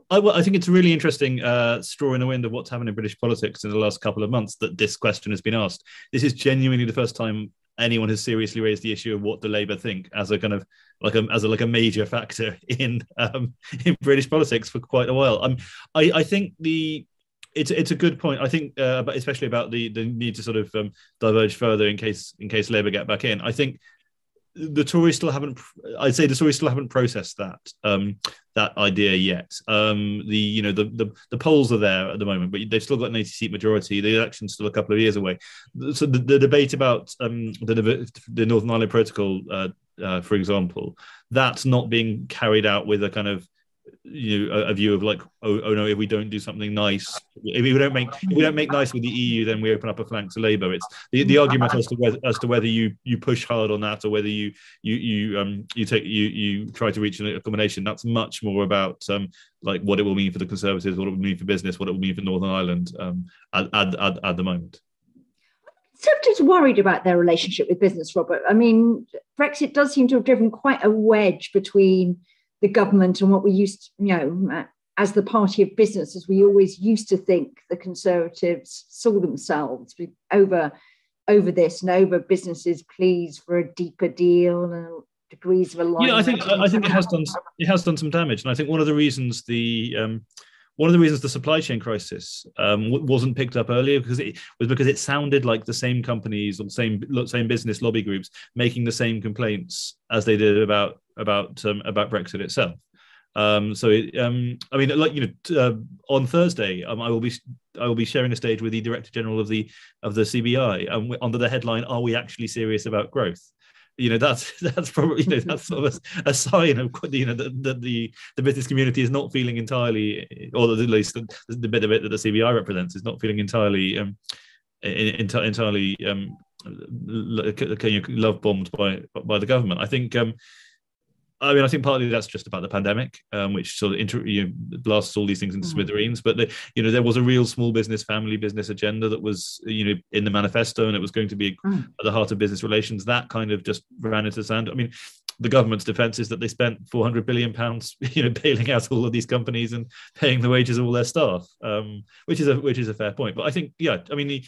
I, I, think it's a really interesting uh, straw in the wind of what's happened in British politics in the last couple of months that this question has been asked. This is genuinely the first time anyone has seriously raised the issue of what the Labour think as a kind of like a as a like a major factor in um, in British politics for quite a while. I I think the it's it's a good point. I think, uh, especially about the the need to sort of um, diverge further in case in case Labour get back in. I think the Tories still haven't. I'd say the Tories still haven't processed that um, that idea yet. Um, the you know the, the, the polls are there at the moment, but they've still got an eighty seat majority. The election's still a couple of years away. So the, the debate about um, the the Northern Ireland Protocol, uh, uh, for example, that's not being carried out with a kind of you know a, a, view of like oh, oh no if we don't do something nice if we don't make if we don't make nice with the EU then we open up a flank to Labour. It's the, the argument as to whether as to whether you you push hard on that or whether you you you um you take you you try to reach an accommodation. That's much more about um like what it will mean for the Conservatives what it will mean for business what it will mean for Northern Ireland um at at, at, the moment. Conservatives worried about their relationship with business, Robert. I mean, Brexit does seem to have driven quite a wedge between the government and what we used to, you know, as the party of business, as we always used to think the Conservatives saw themselves over over this and over businesses pleas for a deeper deal and degrees of alignment? Yeah, I think I think it has done it has done some damage, and I think one of the reasons the um, one of the reasons the supply chain crisis um, wasn't picked up earlier because it was because it sounded like the same companies or same same business lobby groups making the same complaints as they did about about um, about Brexit itself. Um, so, it, um, I mean, like you know, uh, on Thursday, um, I will be I will be sharing a stage with the Director General of the of the CBI um, under the headline "Are we actually serious about growth?" you know that's that's probably you know that's sort of a, a sign of you know that the, the the business community is not feeling entirely or at least the, the bit of it that the CBI represents is not feeling entirely um entirely um love bombed by by the government. I think um I mean, I think partly that's just about the pandemic, um, which sort of inter- you know, blasts all these things into mm. smithereens. But the, you know, there was a real small business, family business agenda that was you know in the manifesto, and it was going to be mm. at the heart of business relations. That kind of just ran into the sand. I mean, the government's defence is that they spent 400 billion pounds, you know, bailing out all of these companies and paying the wages of all their staff, um, which is a which is a fair point. But I think, yeah, I mean, the,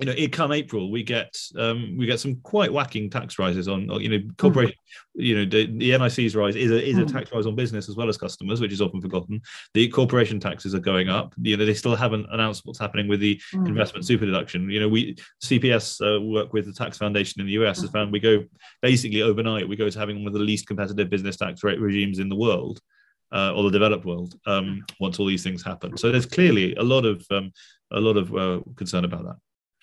you know, it come April, we get um, we get some quite whacking tax rises on, you know, corporation. Mm. You know, the, the NIC's rise is a is a mm. tax rise on business as well as customers, which is often forgotten. The corporation taxes are going up. You know, they still haven't announced what's happening with the mm. investment super deduction. You know, we CPS uh, work with the tax foundation in the US has found we go basically overnight we go to having one of the least competitive business tax rate regimes in the world. Uh, or the developed world um, once all these things happen. So there's clearly a lot of um, a lot of uh, concern about that.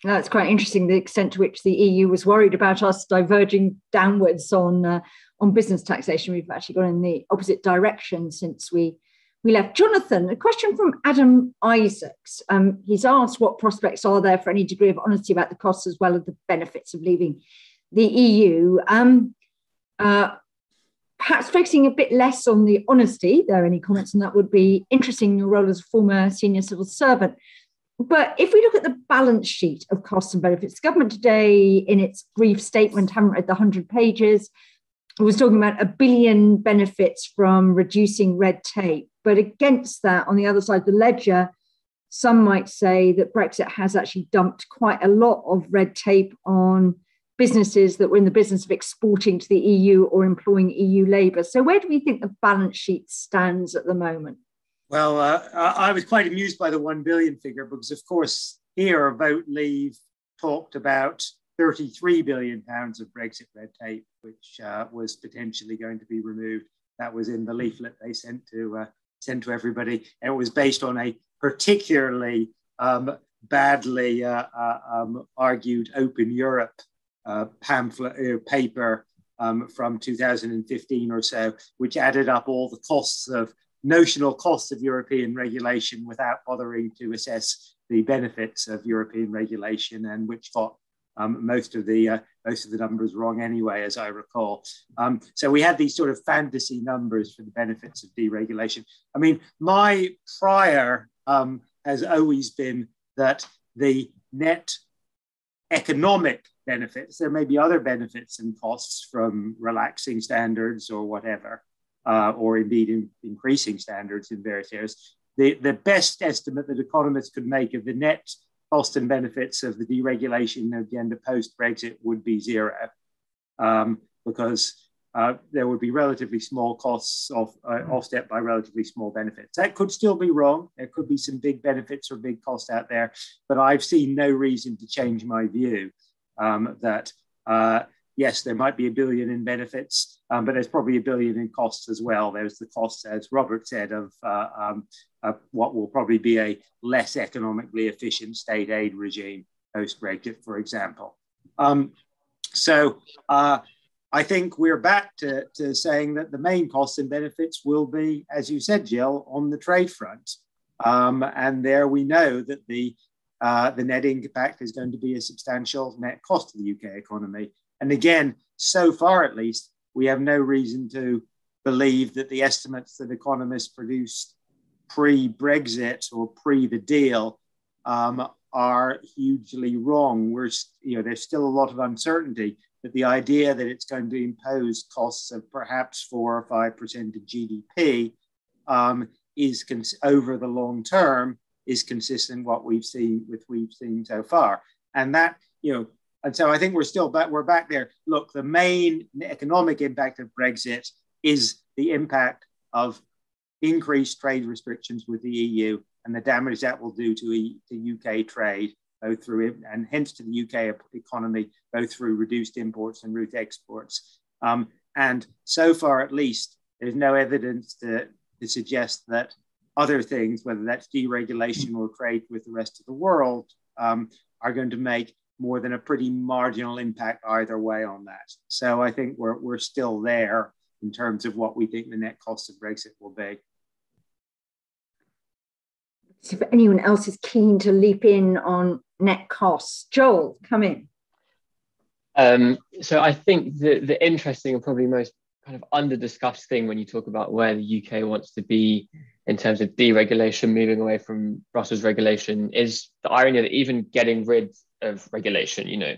That's quite interesting. The extent to which the EU was worried about us diverging downwards on uh, on business taxation, we've actually gone in the opposite direction since we we left. Jonathan, a question from Adam Isaacs. Um, he's asked what prospects are there for any degree of honesty about the costs as well as the benefits of leaving the EU. Um, uh, perhaps focusing a bit less on the honesty. There, are any comments on that would be interesting in your role as a former senior civil servant. But if we look at the balance sheet of costs and benefits, government today, in its brief statement, haven't read the 100 pages, was talking about a billion benefits from reducing red tape. But against that, on the other side of the ledger, some might say that Brexit has actually dumped quite a lot of red tape on businesses that were in the business of exporting to the EU or employing EU labour. So, where do we think the balance sheet stands at the moment? Well, uh, I was quite amused by the 1 billion figure because, of course, here Vote Leave talked about 33 billion pounds of Brexit red tape, which uh, was potentially going to be removed. That was in the leaflet they sent to uh, sent to everybody, and it was based on a particularly um, badly uh, uh, um, argued Open Europe uh, pamphlet paper um, from 2015 or so, which added up all the costs of notional cost of European regulation without bothering to assess the benefits of European regulation, and which got um, most of the uh, most of the numbers wrong anyway, as I recall. Um, so we had these sort of fantasy numbers for the benefits of deregulation. I mean, my prior um, has always been that the net economic benefits, there may be other benefits and costs from relaxing standards or whatever, uh, or indeed in increasing standards in various areas. The, the best estimate that economists could make of the net cost and benefits of the deregulation agenda post Brexit would be zero, um, because uh, there would be relatively small costs of, uh, offset by relatively small benefits. That could still be wrong. There could be some big benefits or big costs out there, but I've seen no reason to change my view um, that uh, yes, there might be a billion in benefits, um, but there's probably a billion in costs as well. There's the costs, as Robert said, of uh, um, what will probably be a less economically efficient state aid regime post Brexit, for example. Um, so uh, I think we're back to, to saying that the main costs and benefits will be, as you said, Jill, on the trade front. Um, and there we know that the uh, the net impact is going to be a substantial net cost to the UK economy. And again, so far at least, we have no reason to believe that the estimates that economists produced pre Brexit or pre the deal um, are hugely wrong. We're, you know, there's still a lot of uncertainty. But the idea that it's going to impose costs of perhaps four or five percent of GDP um, is cons- over the long term is consistent with what we've seen with we've seen so far, and that you know and so I think we're still back. We're back there. Look, the main economic impact of Brexit is the impact of increased trade restrictions with the EU and the damage that will do to, e, to UK trade, both through and hence to the UK economy, both through reduced imports and route exports. Um, and so far, at least, there's no evidence to, to suggest that other things, whether that's deregulation or trade with the rest of the world, um, are going to make more than a pretty marginal impact either way on that. So I think we're, we're still there in terms of what we think the net cost of Brexit will be. So if anyone else is keen to leap in on net costs, Joel, come in. Um, so I think the the interesting and probably most kind of under discussed thing when you talk about where the UK wants to be in terms of deregulation, moving away from Brussels regulation, is the irony that even getting rid of regulation, you know,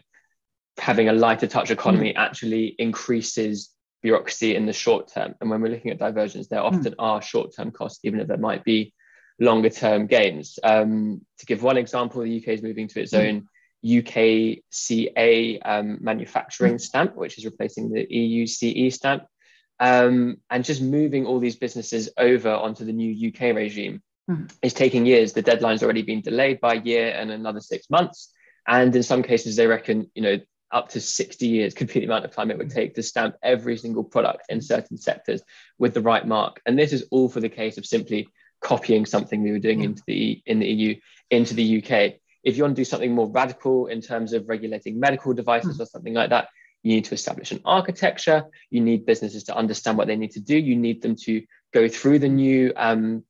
having a lighter touch economy mm. actually increases bureaucracy in the short term. And when we're looking at diversions, there often mm. are short term costs, even if there might be longer term gains. Um, to give one example, the UK is moving to its mm. own UKCA um, manufacturing mm. stamp, which is replacing the EU CE stamp. Um, and just moving all these businesses over onto the new UK regime mm. is taking years. The deadline's already been delayed by a year and another six months. And in some cases, they reckon, you know, up to 60 years could be the amount of time it would take to stamp every single product in certain sectors with the right mark. And this is all for the case of simply copying something we were doing into the in the EU into the UK. If you want to do something more radical in terms of regulating medical devices mm. or something like that, you need to establish an architecture. You need businesses to understand what they need to do. You need them to go through the new um,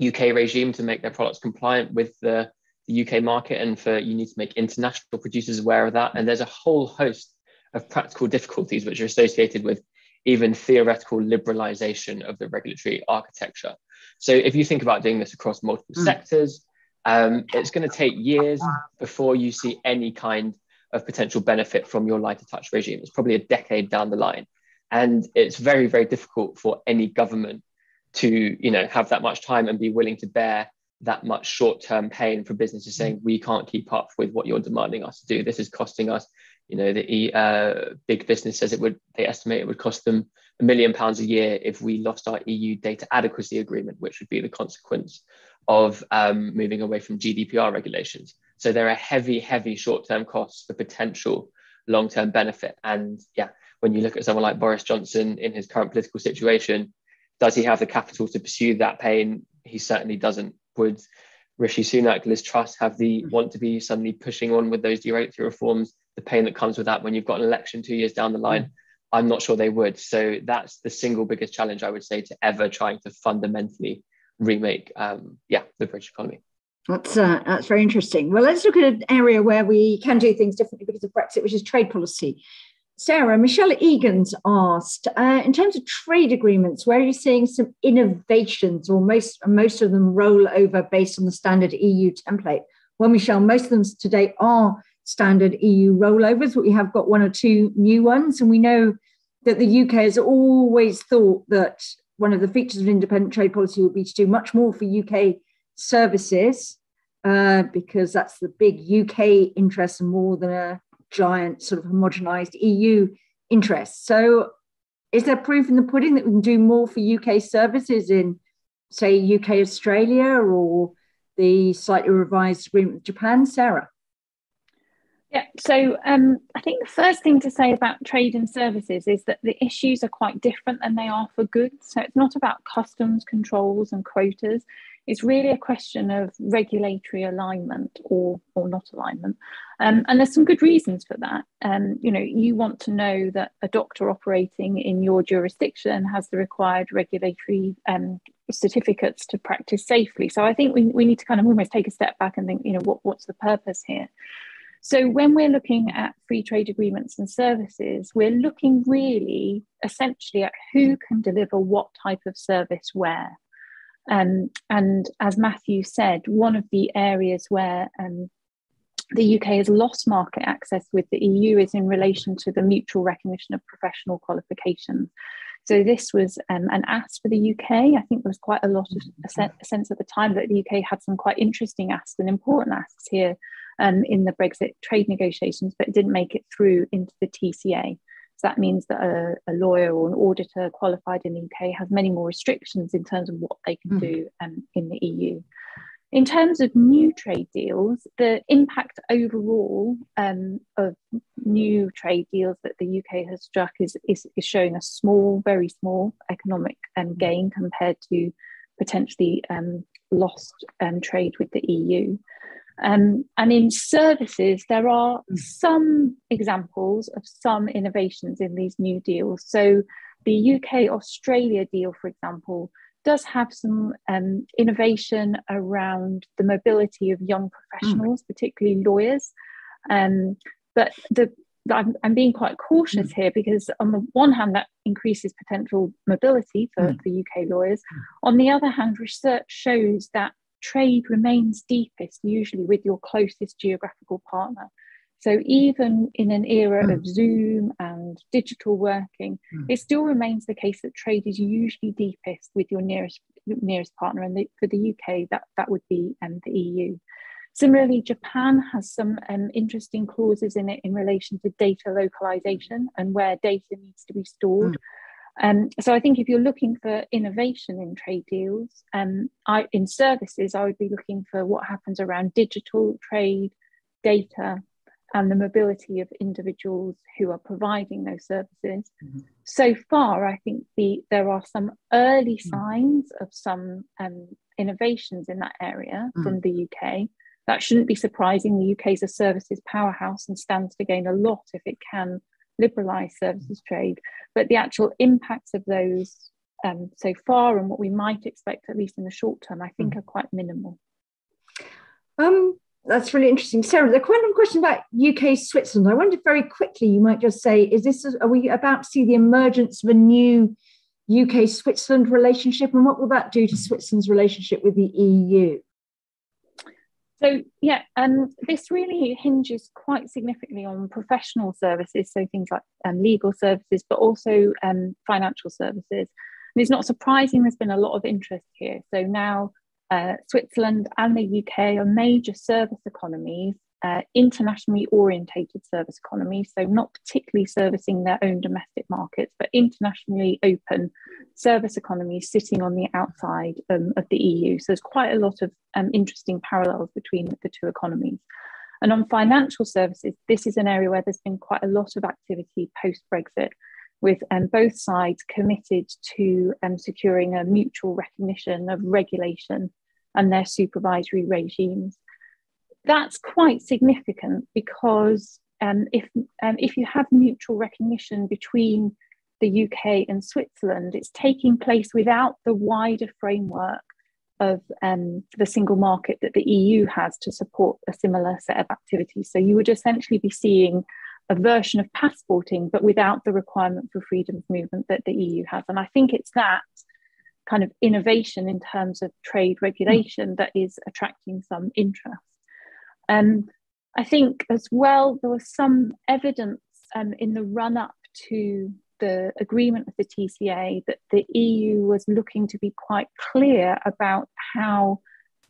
UK regime to make their products compliant with the the UK market and for you need to make international producers aware of that. And there's a whole host of practical difficulties which are associated with even theoretical liberalization of the regulatory architecture. So if you think about doing this across multiple mm. sectors, um, it's going to take years before you see any kind of potential benefit from your lighter touch regime. It's probably a decade down the line. And it's very, very difficult for any government to, you know, have that much time and be willing to bear that much short-term pain for businesses saying we can't keep up with what you're demanding us to do. This is costing us, you know, the uh, big business says it would. They estimate it would cost them a million pounds a year if we lost our EU data adequacy agreement, which would be the consequence of um, moving away from GDPR regulations. So there are heavy, heavy short-term costs for potential long-term benefit. And yeah, when you look at someone like Boris Johnson in his current political situation, does he have the capital to pursue that pain? He certainly doesn't would Rishi Sunak, Liz Truss have the mm. want to be suddenly pushing on with those deregulatory reforms, the pain that comes with that when you've got an election two years down the line? Mm. I'm not sure they would. So that's the single biggest challenge I would say to ever trying to fundamentally remake, um, yeah, the British economy. That's uh, that's very interesting. Well, let's look at an area where we can do things differently because of Brexit, which is trade policy. Sarah, Michelle Egan's asked, uh, in terms of trade agreements, where are you seeing some innovations or most, most of them roll over based on the standard EU template? Well, Michelle, most of them today are standard EU rollovers, but we have got one or two new ones. And we know that the UK has always thought that one of the features of independent trade policy would be to do much more for UK services, uh, because that's the big UK interest and more than a giant sort of homogenized EU interests. So is there proof in the pudding that we can do more for UK services in, say, UK Australia or the slightly revised agreement with Japan? Sarah? Yeah, so um, I think the first thing to say about trade and services is that the issues are quite different than they are for goods. So it's not about customs controls and quotas. It's really a question of regulatory alignment or, or not alignment. Um, and there's some good reasons for that. Um, you know, you want to know that a doctor operating in your jurisdiction has the required regulatory um, certificates to practice safely. So I think we, we need to kind of almost take a step back and think, you know, what, what's the purpose here? So when we're looking at free trade agreements and services, we're looking really essentially at who can deliver what type of service where. Um, and as Matthew said, one of the areas where um, the UK has lost market access with the EU is in relation to the mutual recognition of professional qualifications. So this was um, an ask for the UK. I think there was quite a lot of a, a sense at the time that the UK had some quite interesting asks and important asks here um, in the Brexit trade negotiations, but it didn't make it through into the TCA. So that means that a, a, lawyer or an auditor qualified in the UK has many more restrictions in terms of what they can mm. do um, in the EU. In terms of new trade deals, the impact overall um, of new trade deals that the UK has struck is, is, is showing a small, very small economic um, gain compared to potentially um, lost um, trade with the EU. Um, and in services, there are hmm. some examples of some innovations in these new deals. So the UK Australia deal, for example, does have some um, innovation around the mobility of young professionals, mm. particularly lawyers. Um, but the I'm, I'm, being quite cautious mm. here because on the one hand that increases potential mobility for, mm. for UK lawyers. Mm. On the other hand, research shows that trade remains deepest usually with your closest geographical partner. So even in an era mm. of Zoom and digital working, mm. it still remains the case that trade is usually deepest with your nearest nearest partner. And the, for the UK, that that would be um, the EU. Similarly, Japan has some um, interesting clauses in it in relation to data localization and where data needs to be stored. Mm. Um, so I think if you're looking for innovation in trade deals, um, I, in services, I would be looking for what happens around digital trade, data, and the mobility of individuals who are providing those services. Mm-hmm. So far, I think the, there are some early mm. signs of some um, innovations in that area mm-hmm. from the UK. That shouldn't be surprising. The UK is a services powerhouse and stands to gain a lot if it can liberalise services trade. But the actual impacts of those um, so far and what we might expect, at least in the short term, I think mm. are quite minimal. Um, that's really interesting. Sarah, the question about UK Switzerland. I wonder very quickly, you might just say, is this, are we about to see the emergence of a new UK Switzerland relationship? And what will that do to Switzerland's relationship with the EU? So, yeah, um, this really hinges quite significantly on professional services, so things like um, legal services, but also um, financial services. And it's not surprising there's been a lot of interest here. So now uh, Switzerland and the UK are major service economies, uh, internationally orientated service economies, so not particularly servicing their own domestic markets, but internationally open service economies sitting on the outside um, of the EU. So there's quite a lot of um, interesting parallels between the two economies. And on financial services, this is an area where there's been quite a lot of activity post Brexit, with um, both sides committed to um, securing a mutual recognition of regulation and their supervisory regimes. That's quite significant because um, if, um, if you have mutual recognition between the UK and Switzerland, it's taking place without the wider framework of um, the single market that the EU has to support a similar set of activities. So you would essentially be seeing a version of passporting, but without the requirement for freedom of movement that the EU has. And I think it's that kind of innovation in terms of trade regulation that is attracting some interest. Um, I think as well, there was some evidence um, in the run up to the agreement with the TCA that the EU was looking to be quite clear about how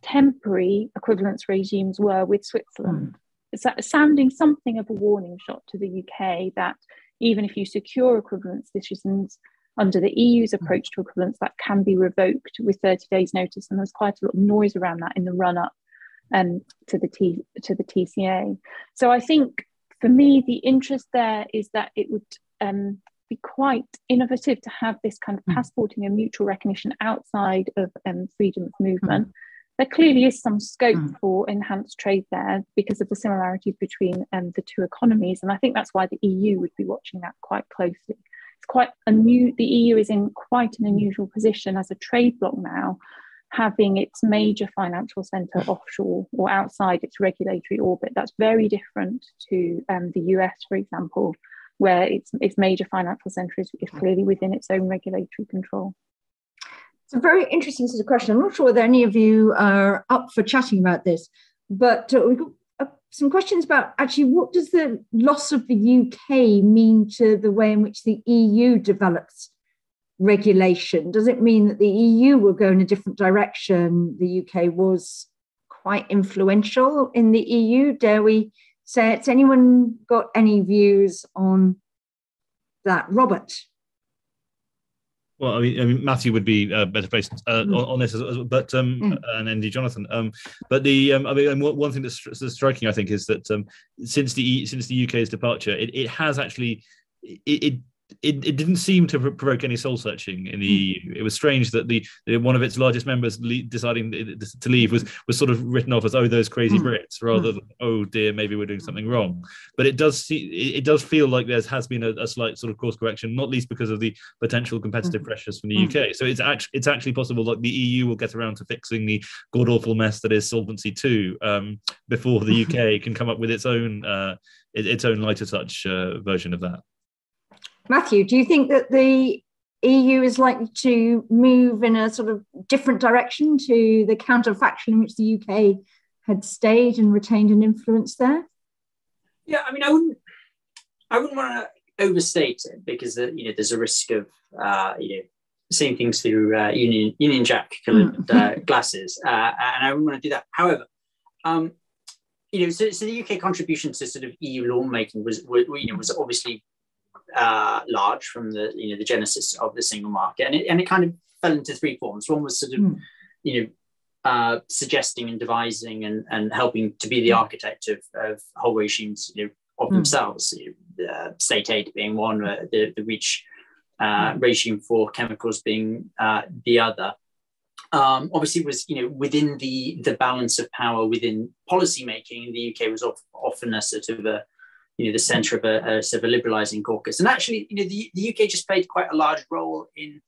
temporary equivalence regimes were with Switzerland. Mm. It's sounding something of a warning shot to the UK that even if you secure equivalence decisions, under the EU's approach to equivalence, that can be revoked with 30 days notice. And there's quite a lot of noise around that in the run up um, to, the T, to the TCA. So I think for me, the interest there is that it would um, be quite innovative to have this kind of mm. passporting and mutual recognition outside of um, freedom of movement. Mm. There clearly is some scope mm. for enhanced trade there because of the similarities between um, the two economies. And I think that's why the EU would be watching that quite closely it's quite a new, the EU is in quite an unusual position as a trade bloc now, having its major financial centre offshore or outside its regulatory orbit. That's very different to um, the US, for example, where its, its major financial centre is, is clearly within its own regulatory control. It's a very interesting sort of question. I'm not sure whether any of you are up for chatting about this, but uh, we've got some questions about actually what does the loss of the UK mean to the way in which the EU develops regulation? Does it mean that the EU will go in a different direction? The UK was quite influential in the EU. Dare we say it's anyone got any views on that, Robert? Well, I mean, I mean, Matthew would be uh, better placed uh, mm. on, on, this, but um, mm. and indeed Jonathan. Um, but the um, I mean, one thing that's, that's, striking, I think, is that um, since the since the UK's departure, it, it has actually it, it it, it didn't seem to provoke any soul searching in the EU. It was strange that the, the one of its largest members le- deciding to leave was was sort of written off as oh those crazy mm. Brits rather mm. than oh dear maybe we're doing something wrong. But it does see it, it does feel like there has been a, a, slight sort of course correction, not least because of the potential competitive mm. pressures from the UK. So it's actually it's actually possible that the EU will get around to fixing the god awful mess that is Solvency two um, before the UK can come up with its own uh, its own lighter touch uh, version of that. Matthew, do you think that the EU is likely to move in a sort of different direction to the counterfaction in which the UK had stayed and retained an influence there? Yeah, I mean, I wouldn't, I wouldn't want to overstate it because uh, you know there's a risk of uh, you know seeing things through uh, Union Union Jack coloured mm. uh, glasses, uh, and I wouldn't want to do that. However, um, you know, so, so, the UK contribution to sort of EU lawmaking was, was you know was obviously uh, large from the you know the genesis of the single market, and it, and it kind of fell into three forms. One was sort of mm. you know uh, suggesting and devising and, and helping to be the architect of, of whole regimes you know, of mm. themselves. You know, uh, state aid being one, uh, the the REACH uh, hmm. regime for chemicals being uh, the other. Um, obviously, it was you know within the the balance of power within policy making. The UK was often a sort of a you know the centre of a, a sort of a liberalising caucus. And actually, you know, the, the UK just played quite a large role in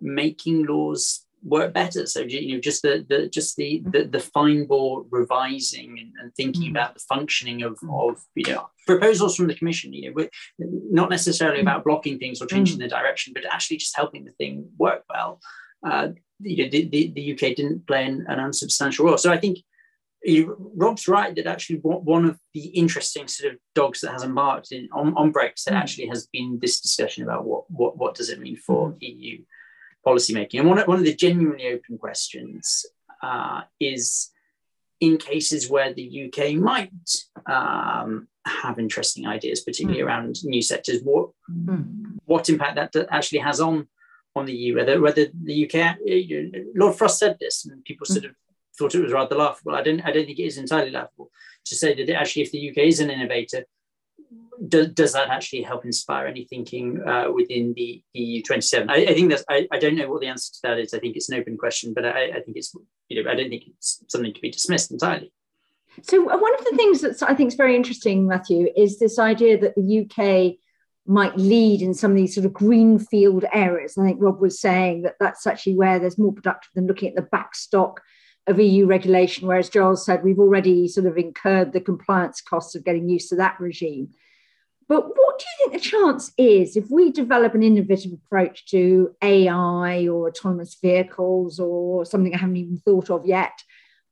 making laws work better. So you know, just the, the just the, the the fine bore revising and, and thinking mm. about the functioning of, of you know proposals from the commission. You know, not necessarily about blocking things or changing mm. the direction, but actually just helping the thing work well. Uh, you know, the, the, the UK didn't play an, an unsubstantial role. So I think Rob's right that actually one of the interesting sort of dogs that has embarked in, on, on Brexit mm. actually has been this discussion about what, what, what does it mean for mm. EU policymaking. And one, one of the genuinely open questions uh, is in cases where the UK might um, have interesting ideas, particularly mm. around new sectors, what, mm. what impact that actually has on, on the EU, whether, whether the UK, Lord Frost said this, and people mm. sort of thought it was rather laughable. I don't I don't think it is entirely laughable to say that actually, if the UK is an innovator, do, does that actually help inspire any thinking uh, within the EU 27? I, I think that's I, I don't know what the answer to that is. I think it's an open question, but I, I think it's you know I don't think it's something to be dismissed entirely. So uh, one of the things that I think is very interesting, Matthew, is this idea that the UK might lead in some of these sort of greenfield areas. I think Rob was saying that that's actually where there's more productive than looking at the backstock of EU regulation, whereas Joel said we've already sort of incurred the compliance costs of getting used to that regime. But what do you think the chance is if we develop an innovative approach to AI or autonomous vehicles or something I haven't even thought of yet,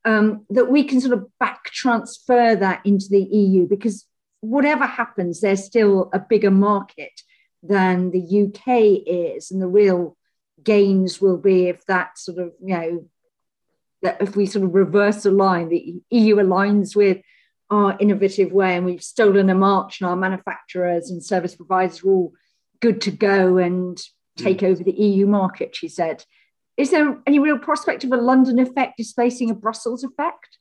um, that we can sort of back transfer that into the EU? Because whatever happens, there's still a bigger market than the UK is, and the real gains will be if that sort of you know that if we sort of reverse the line, the EU aligns with our innovative way and we've stolen a march and our manufacturers and service providers are all good to go and take mm. over the EU market, she said. Is there any real prospect of a London effect displacing a Brussels effect?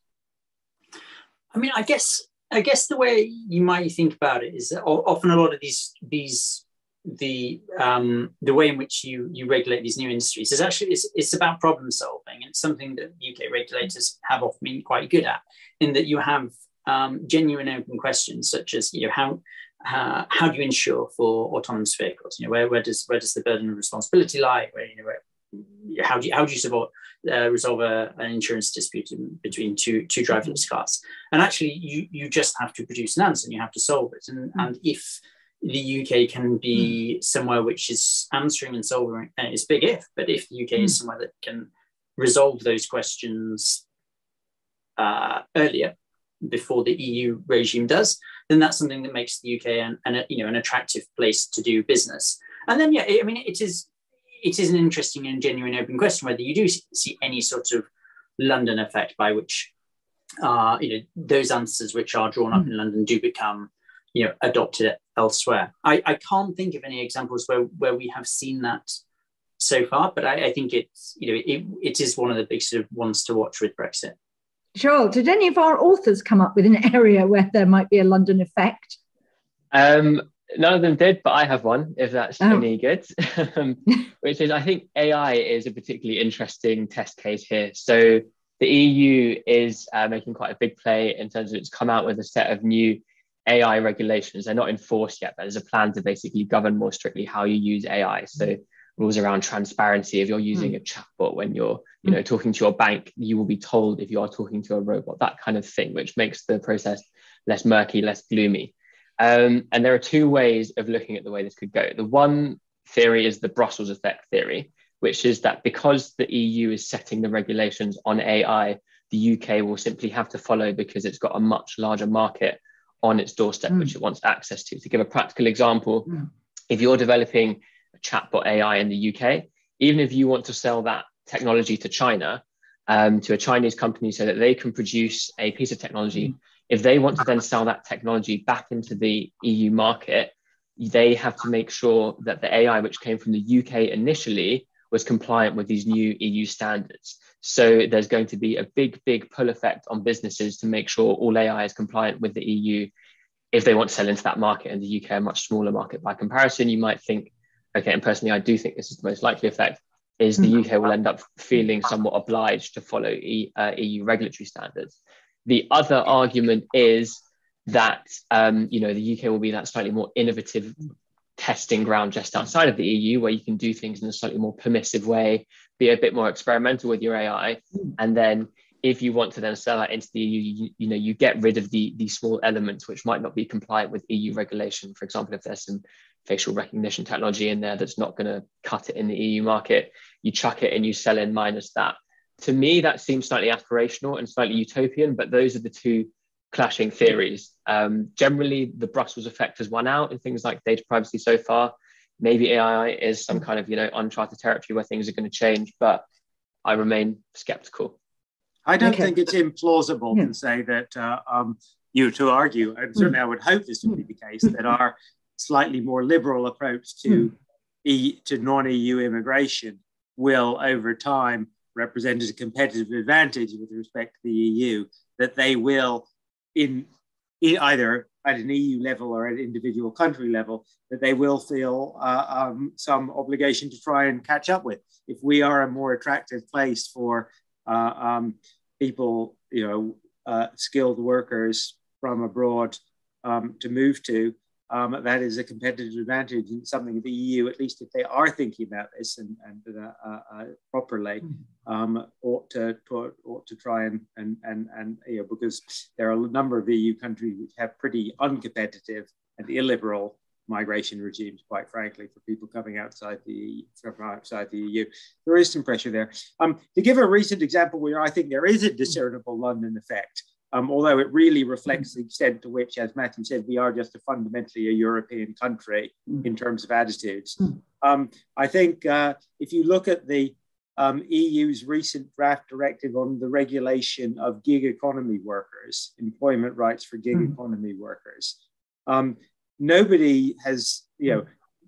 I mean, I guess I guess the way you might think about it is that often a lot of these these the um, the way in which you you regulate these new industries is actually it's, it's about problem solving and it's something that UK regulators have often been quite good at in that you have um, genuine open questions such as you know how uh, how do you insure for autonomous vehicles? You know where, where does where does the burden of responsibility lie? Where you know where, how do you how do you support uh, resolve a, an insurance dispute in, between two two driverless cars? And actually you you just have to produce an answer and you have to solve it. And mm-hmm. and if the UK can be mm. somewhere which is answering and solving. And it's big if, but if the UK mm. is hmm. somewhere that can resolve those questions uh, earlier before the EU regime does, then that's something that makes the UK an, an, you know an attractive place to do business. And then yeah, I mean it is it is an interesting and genuine open question whether you do see any sort of London effect by which uh, you know, those answers which are drawn up mm. in London do become, you know, adopted elsewhere. I, I can't think of any examples where where we have seen that so far, but I, I think it's you know it, it is one of the big sort of ones to watch with Brexit. Sure. Did any of our authors come up with an area where there might be a London effect? Um, none of them did, but I have one, if that's oh. any good, um, which is I think AI is a particularly interesting test case here. So the EU is uh, making quite a big play in terms of it's come out with a set of new AI regulations. They're not enforced yet, but there's a plan to basically govern more strictly how you use AI. So rules around transparency. If you're using mm. a chatbot when you're, you know, talking to your bank, you will be told if you are talking to a robot, that kind of thing, which makes the process less murky, less gloomy. Um, and there are two ways of looking at the way this could go. The one theory is the Brussels effect theory, which is that because the EU is setting the regulations on AI, the UK will simply have to follow because it's got a much larger market on its doorstep, mm. which it wants access to. To give a practical example, mm. if you're developing a chatbot AI in the UK, even if you want to sell that technology to China, um, to a Chinese company so that they can produce a piece of technology mm if they want to then sell that technology back into the EU market, they have to make sure that the AI which came from the UK initially was compliant with these new EU standards. So there's going to be a big, big pull effect on businesses to make sure all AI is compliant with the EU if they want to sell into that market and the UK a much smaller market by comparison. You might think, okay, and personally, I do think this is the most likely effect is the UK will end up feeling somewhat obliged to follow e, uh, EU regulatory standards. The other argument is that um, you know the UK will be that slightly more innovative testing ground just outside of the EU, where you can do things in a slightly more permissive way, be a bit more experimental with your AI, hmm. and then if you want to then sell that into the EU, you, you know you get rid of the the small elements which might not be compliant with EU regulation. For example, if there's some facial recognition technology in there that's not going to cut it in the EU market, you chuck it and you sell in minus that. To me, that seems slightly aspirational and slightly utopian, but those are the two clashing theories. Um, generally, the Brussels effect has won out in things like data privacy so far. Maybe AI is some kind of you know uncharted territory where things are going to change, but I remain skeptical. I don't okay. think it's implausible yeah. to say that uh, um, you to argue, and certainly mm. I would hope this would be the case, that our slightly more liberal approach to mm. e, to non-EU immigration will, over time, represented a competitive advantage with respect to the EU, that they will, in, in either at an EU level or at an individual country level, that they will feel uh, um, some obligation to try and catch up with. If we are a more attractive place for uh, um, people, you know, uh, skilled workers from abroad um, to move to, um, that is a competitive advantage and something the EU, at least if they are thinking about this and, and uh, uh, properly, mm-hmm. um, ought to, to, ought to try and, and, and, and you know, because there are a number of EU countries which have pretty uncompetitive and illiberal migration regimes, quite frankly, for people coming outside the from outside the EU. There is some pressure there. Um, to give a recent example where I think there is a discernible London effect, um, although it really reflects the extent to which, as Matthew said, we are just a fundamentally a European country in terms of attitudes. Um, I think uh, if you look at the um, EU's recent draft directive on the regulation of gig economy workers, employment rights for gig mm. economy workers, um, nobody has, you know,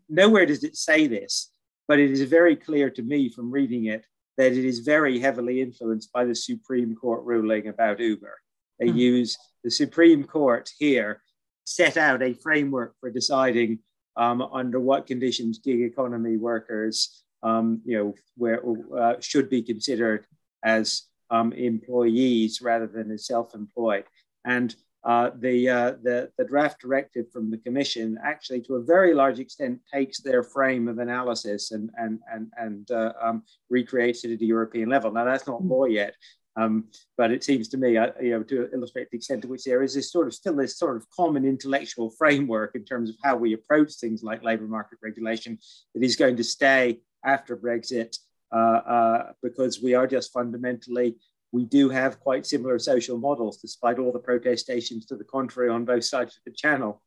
nowhere does it say this, but it is very clear to me from reading it that it is very heavily influenced by the Supreme Court ruling about Uber. They mm-hmm. use the Supreme Court here set out a framework for deciding um, under what conditions gig economy workers, um, you know, where uh, should be considered as um, employees rather than as self-employed. And uh, the, uh, the, the draft directive from the Commission actually, to a very large extent, takes their frame of analysis and, and, and, and uh, um, recreates it at a European level. Now, that's not hmm. law yet, um, but it seems to me, uh, you know, to illustrate the extent to which there is this sort of still this sort of common intellectual framework in terms of how we approach things like labour market regulation that is going to stay after Brexit uh, uh, because we are just fundamentally we do have quite similar social models, despite all the protestations to the contrary on both sides of the channel.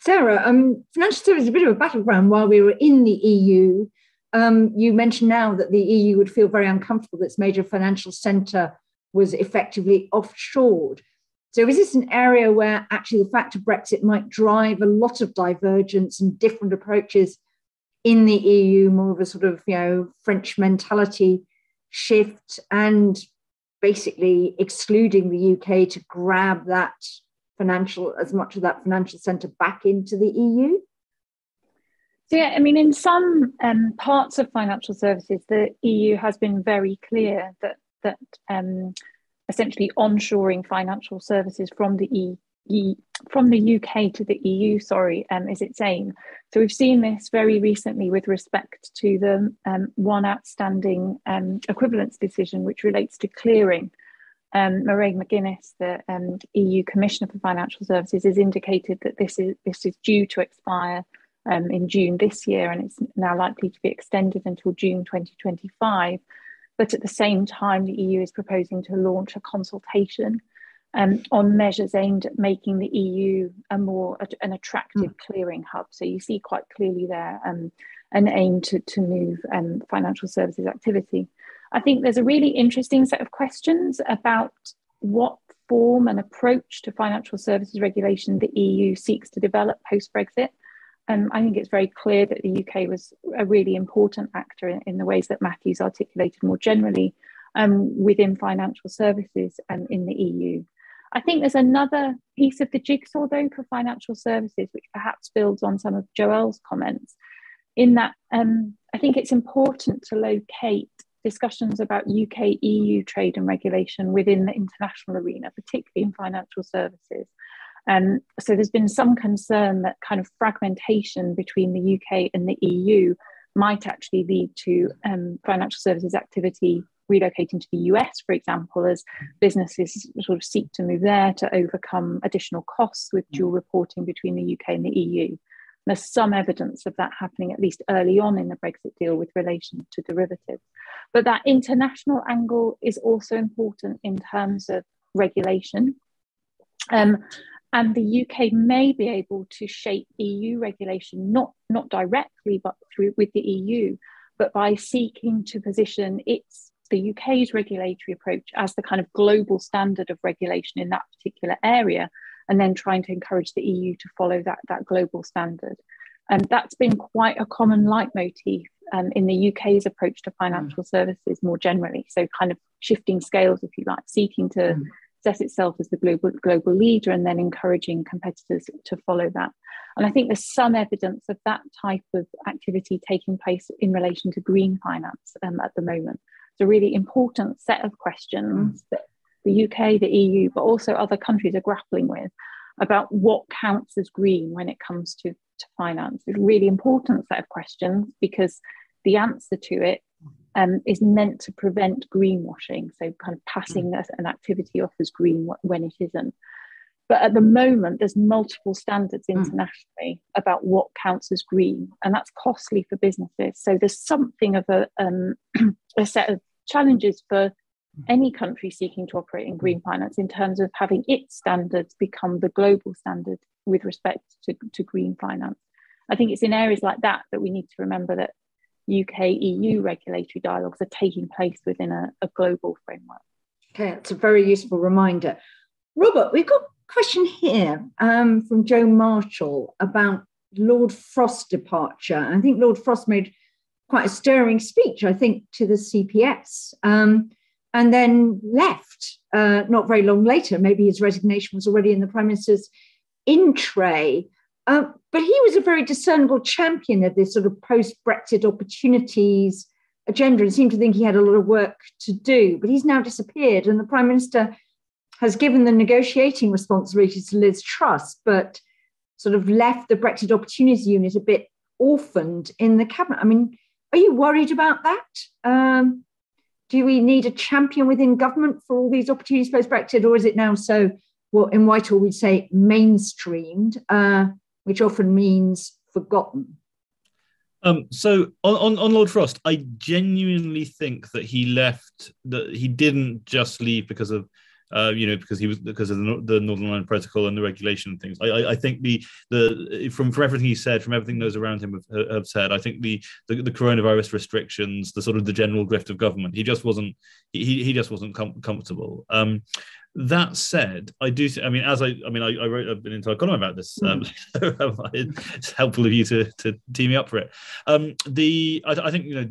Sarah, um, financial services is a bit of a battleground while we were in the EU. Um, you mentioned now that the EU would feel very uncomfortable that its major financial centre was effectively offshored. So, is this an area where actually the fact of Brexit might drive a lot of divergence and different approaches in the EU, more of a sort of you know French mentality shift, and basically excluding the UK to grab that financial as much of that financial centre back into the EU? So yeah, I mean, in some um, parts of financial services, the EU has been very clear that that um, essentially onshoring financial services from the e, e, from the UK to the EU, sorry, um, is its aim. So we've seen this very recently with respect to the um, one outstanding um, equivalence decision, which relates to clearing. Um, Mairead McGuinness, the um, EU Commissioner for Financial Services, has indicated that this is this is due to expire um, in June this year, and it's now likely to be extended until June 2025. But at the same time, the EU is proposing to launch a consultation um, on measures aimed at making the EU a more an attractive mm. clearing hub. So you see quite clearly there um, an aim to, to move um, financial services activity. I think there's a really interesting set of questions about what form and approach to financial services regulation the EU seeks to develop post Brexit. Um, I think it's very clear that the UK was a really important actor in, in the ways that Matthew's articulated more generally um, within financial services um, in the EU. I think there's another piece of the jigsaw, though, for financial services, which perhaps builds on some of Joel's comments, in that um, I think it's important to locate discussions about UK EU trade and regulation within the international arena, particularly in financial services. Um, so there's been some concern that kind of fragmentation between the UK and the EU might actually lead to um, financial services activity relocating to the US, for example, as businesses sort of seek to move there to overcome additional costs with dual reporting between the UK and the EU. there's some evidence of that happening at least early on in the Brexit deal with relation to derivatives. But that international angle is also important in terms of regulation. Um, and the UK may be able to shape EU regulation, not, not directly, but through with the EU, but by seeking to position its the UK's regulatory approach as the kind of global standard of regulation in that particular area, and then trying to encourage the EU to follow that, that global standard. And that's been quite a common leitmotif um, in the UK's approach to financial mm. services more generally. So, kind of shifting scales, if you like, seeking to mm set itself as the global, global leader and then encouraging competitors to follow that. And I think there's some evidence of that type of activity taking place in relation to green finance um, at the moment. It's a really important set of questions that the UK, the EU, but also other countries are grappling with about what counts as green when it comes to, to finance. It's a really important set of questions because the answer to it um, is meant to prevent greenwashing, so kind of passing mm. an activity off as green when it isn't. But at the moment, there's multiple standards mm. internationally about what counts as green, and that's costly for businesses. So there's something of a, um, a set of challenges for mm. any country seeking to operate in green finance in terms of having its standards become the global standard with respect to, to green finance. I think it's in areas like that that we need to remember that UK EU regulatory dialogues are taking place within a, a global framework. Okay, that's a very useful reminder. Robert, we've got a question here um, from Joe Marshall about Lord Frost's departure. I think Lord Frost made quite a stirring speech, I think, to the CPS, um, and then left uh, not very long later. Maybe his resignation was already in the Prime Minister's in tray. Uh, but he was a very discernible champion of this sort of post Brexit opportunities agenda and seemed to think he had a lot of work to do. But he's now disappeared, and the Prime Minister has given the negotiating responsibilities to Liz Truss, but sort of left the Brexit Opportunities Unit a bit orphaned in the cabinet. I mean, are you worried about that? Um, do we need a champion within government for all these opportunities post Brexit, or is it now so, well, in Whitehall we'd say mainstreamed? Uh, which often means forgotten. Um, so on, on, on Lord Frost, I genuinely think that he left that he didn't just leave because of uh, you know, because he was because of the, the Northern Ireland Protocol and the regulation and things. I, I, I, think the the from from everything he said, from everything those around him have, have said, I think the, the, the coronavirus restrictions, the sort of the general drift of government, he just wasn't he he just wasn't com- comfortable. Um, that said, I do. I mean, as I, I mean, I, I wrote an entire column about this. Um, mm. so it's helpful of you to to tee me up for it. Um, the I, I, think you know,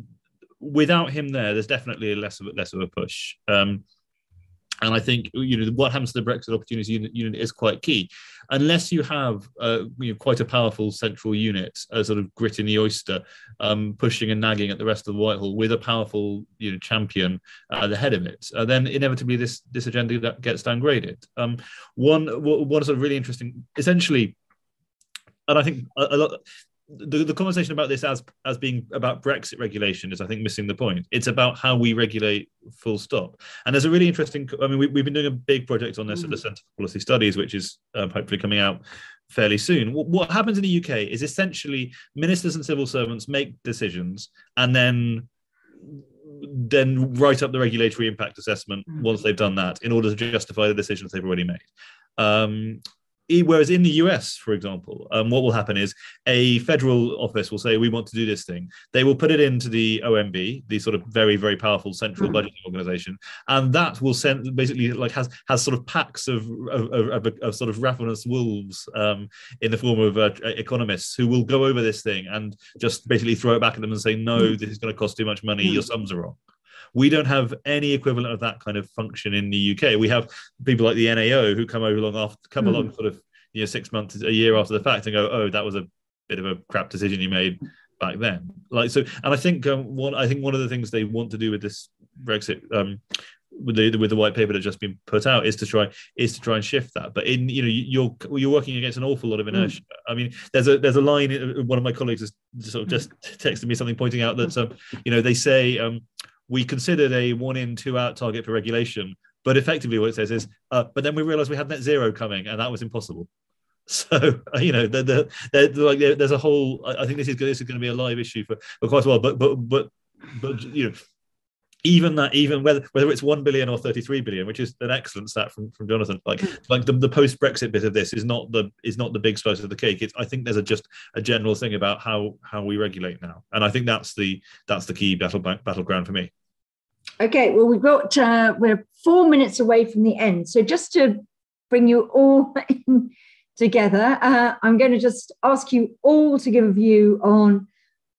without him there, there's definitely a less of less of a push. Um, and I think you know what happens to the Brexit Opportunities Unit, is quite key. Unless you have uh, you know, quite a powerful central unit, a sort of grit in the oyster, um, pushing and nagging at the rest of the Whitehall with a powerful you know champion at the head of it, uh, then inevitably this this agenda gets downgraded. Um, one one sort of really interesting, essentially, and I think a lot the, the conversation about this as as being about Brexit regulation is, I think, missing the point. It's about how we regulate, full stop. And there's a really interesting. I mean, we, have been doing a big project on this mm. at the Centre for Policy Studies, which is um, hopefully coming out fairly soon. What, what happens in the UK is essentially ministers and civil servants make decisions, and then then write up the regulatory impact assessment mm. once they've done that in order to justify the decisions they've already made. Um, Whereas in the US, for example, um, what will happen is a federal office will say, We want to do this thing. They will put it into the OMB, the sort of very, very powerful central mm. budgeting organization. And that will send basically like has has sort of packs of, of, of, of sort of ravenous wolves um, in the form of uh, economists who will go over this thing and just basically throw it back at them and say, No, mm. this is going to cost too much money. Mm. Your sums are wrong. We don't have any equivalent of that kind of function in the UK. We have people like the NAO who come over along after come mm. along sort of you know six months a year after the fact and go, oh, that was a bit of a crap decision you made back then. Like so, and I think um, one I think one of the things they want to do with this Brexit um, with the with the white paper that's just been put out is to try is to try and shift that. But in you know you're you're working against an awful lot of inertia. Mm. I mean, there's a there's a line. One of my colleagues has sort of just texted me something pointing out that um, you know they say um, we considered a one in two out target for regulation, but effectively what it says is, uh, but then we realized we had net zero coming, and that was impossible. So you know, the, the, the, like there's a whole. I think this is this is going to be a live issue for, for quite a while. But but but but you know, even that even whether whether it's 1 billion or 33 billion which is an excellent stat from, from jonathan like like the, the post brexit bit of this is not the is not the big slice of the cake. It's i think there's a just a general thing about how how we regulate now. And i think that's the that's the key battle battleground for me. Okay, well, we've got, uh, we're four minutes away from the end. So just to bring you all together, uh, I'm going to just ask you all to give a view on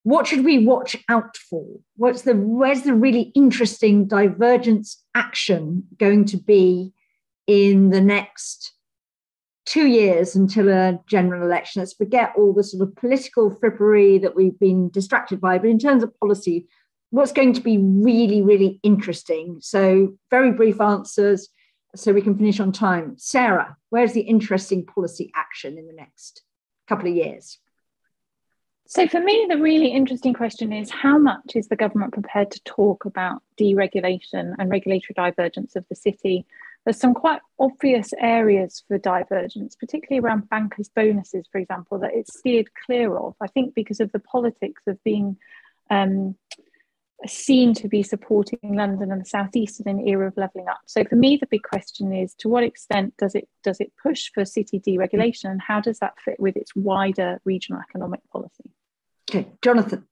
what should we watch out for? What's the, where's the really interesting divergence action going to be in the next two years until a general election? Let's forget all the sort of political frippery that we've been distracted by, but in terms of policy, what's going to be really, really interesting. So, very brief answers so we can finish on time. Sarah, where's the interesting policy action in the next couple of years? So, for me, the really interesting question is how much is the government prepared to talk about deregulation and regulatory divergence of the city? There's some quite obvious areas for divergence, particularly around bankers' bonuses, for example, that it's steered clear of. I think because of the politics of being um, seen to be supporting London and the southeast in an era of levelling up. So for me, the big question is: to what extent does it does it push for city deregulation, and how does that fit with its wider regional economic policy? Okay, Jonathan.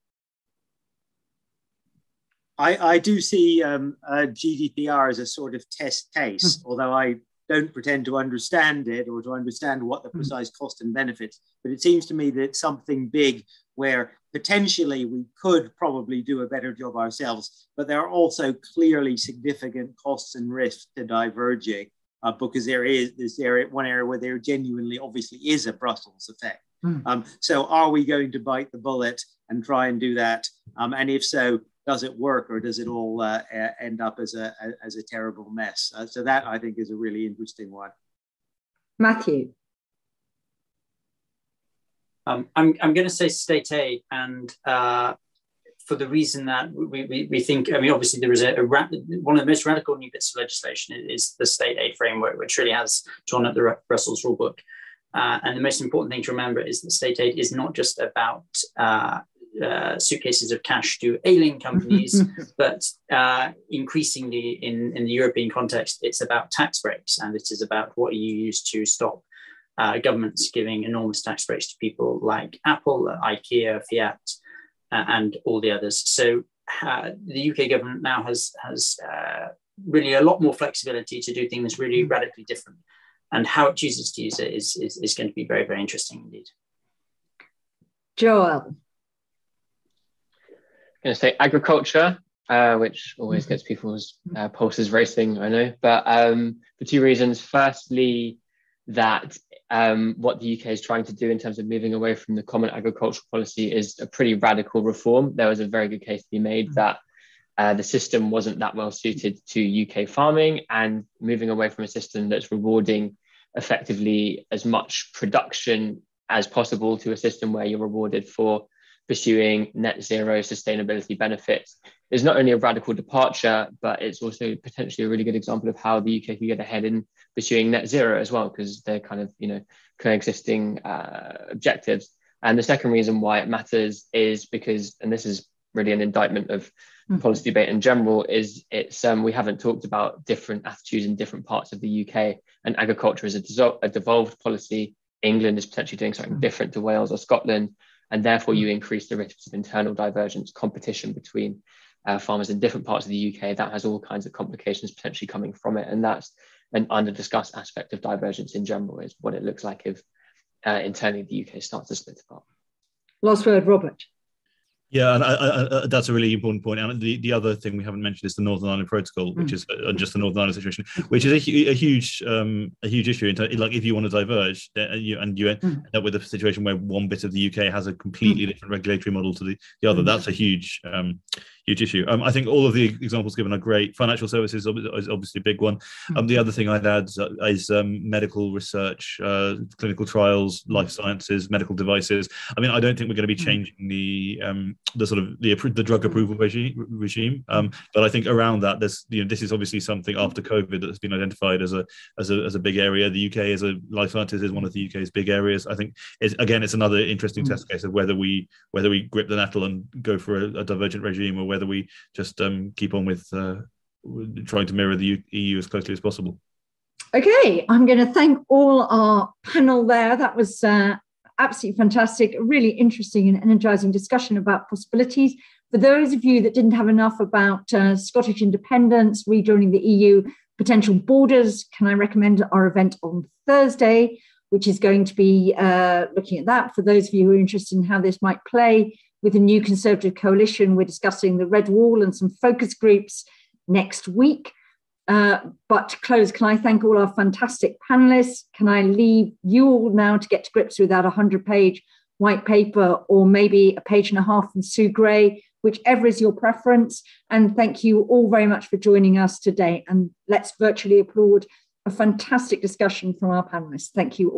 I, I do see um, uh, GDPR as a sort of test case, mm. although I don't pretend to understand it or to understand what the hmm. precise cost and benefits. But it seems to me that it's something big where potentially we could probably do a better job ourselves, but there are also clearly significant costs and risks to diverging uh, because there is this area, one area where there genuinely obviously is a Brussels effect. Mm. Um, so are we going to bite the bullet and try and do that? Um, and if so, does it work or does it all uh, end up as a, as a terrible mess? Uh, so that I think is a really interesting one. Matthew. Um, I'm, I'm going to say state aid, and uh, for the reason that we, we, we, think, I mean, obviously, there is a, a ra- one of the most radical new bits of legislation is the state aid framework, which really has drawn up the Brussels rulebook. Uh, and the most important thing to remember is that state aid is not just about uh, uh, suitcases of cash to ailing companies, but uh, increasingly in, in the European context, it's about tax breaks and it is about what you use to stop uh, governments giving enormous tax breaks to people like Apple, IKEA, Fiat, uh, and all the others. So uh, the UK government now has has uh, really a lot more flexibility to do things really mm. radically different, and how it chooses to use it is is, is going to be very very interesting indeed. Joel, I'm going to say agriculture, uh, which always gets people's uh, pulses racing. I know, but um, for two reasons. Firstly, that um, what the UK is trying to do in terms of moving away from the common agricultural policy is a pretty radical reform. There was a very good case to be made mm-hmm. that uh, the system wasn't that well suited to UK farming, and moving away from a system that's rewarding effectively as much production as possible to a system where you're rewarded for pursuing net zero sustainability benefits is not only a radical departure, but it's also potentially a really good example of how the UK can get ahead in pursuing net zero as well, because they're kind of, you know, coexisting uh, objectives. And the second reason why it matters is because, and this is really an indictment of mm-hmm. policy debate in general, is it's um, we haven't talked about different attitudes in different parts of the UK, and agriculture is a, a devolved policy. England is potentially doing something mm-hmm. different to Wales or Scotland, and therefore you mm. increase the risks of internal divergence, competition between uh, farmers in different parts of the UK. That has all kinds of complications potentially coming from it, and that's an under discussed aspect of divergence in general. Is what it looks like if uh, internally the UK starts to split apart. Last word, Robert. Yeah, and I, I, that's a really important point. And the, the other thing we haven't mentioned is the Northern Ireland Protocol, which mm. is uh, just the Northern Ireland situation, which is a, a huge um, a huge issue. like if you want to diverge, uh, you, and you mm. end up with a situation where one bit of the UK has a completely mm. different regulatory model to the, the other, mm. that's a huge um, huge issue. Um, I think all of the examples given are great. Financial services is obviously a big one. Hmm. Um, the other thing I'd add is um, medical research, uh, clinical trials, life sciences, medical devices. I mean, I don't think we're going to be hmm. changing the um, the sort of the, the drug hmm. approval regime, regime. Um, but I think around that, there's you know this is obviously something after COVID that has been identified as a as a, as a big area. The UK is a life sciences is one of the UK's big areas. I think again it's another interesting test case of whether we whether we grip the nettle and go for a, a divergent regime or whether we just um, keep on with uh, trying to mirror the EU as closely as possible. Okay, I'm going to thank all our panel there. That was uh, absolutely fantastic, really interesting and energizing discussion about possibilities. For those of you that didn't have enough about uh, Scottish independence, rejoining the EU, potential borders, can I recommend our event on Thursday, which is going to be uh, looking at that. For those of you who are interested in how this might play, with a new Conservative coalition. We're discussing the Red Wall and some focus groups next week. Uh, but to close, can I thank all our fantastic panelists? Can I leave you all now to get to grips with that 100 page white paper or maybe a page and a half from Sue Gray, whichever is your preference. And thank you all very much for joining us today. And let's virtually applaud a fantastic discussion from our panelists. Thank you all.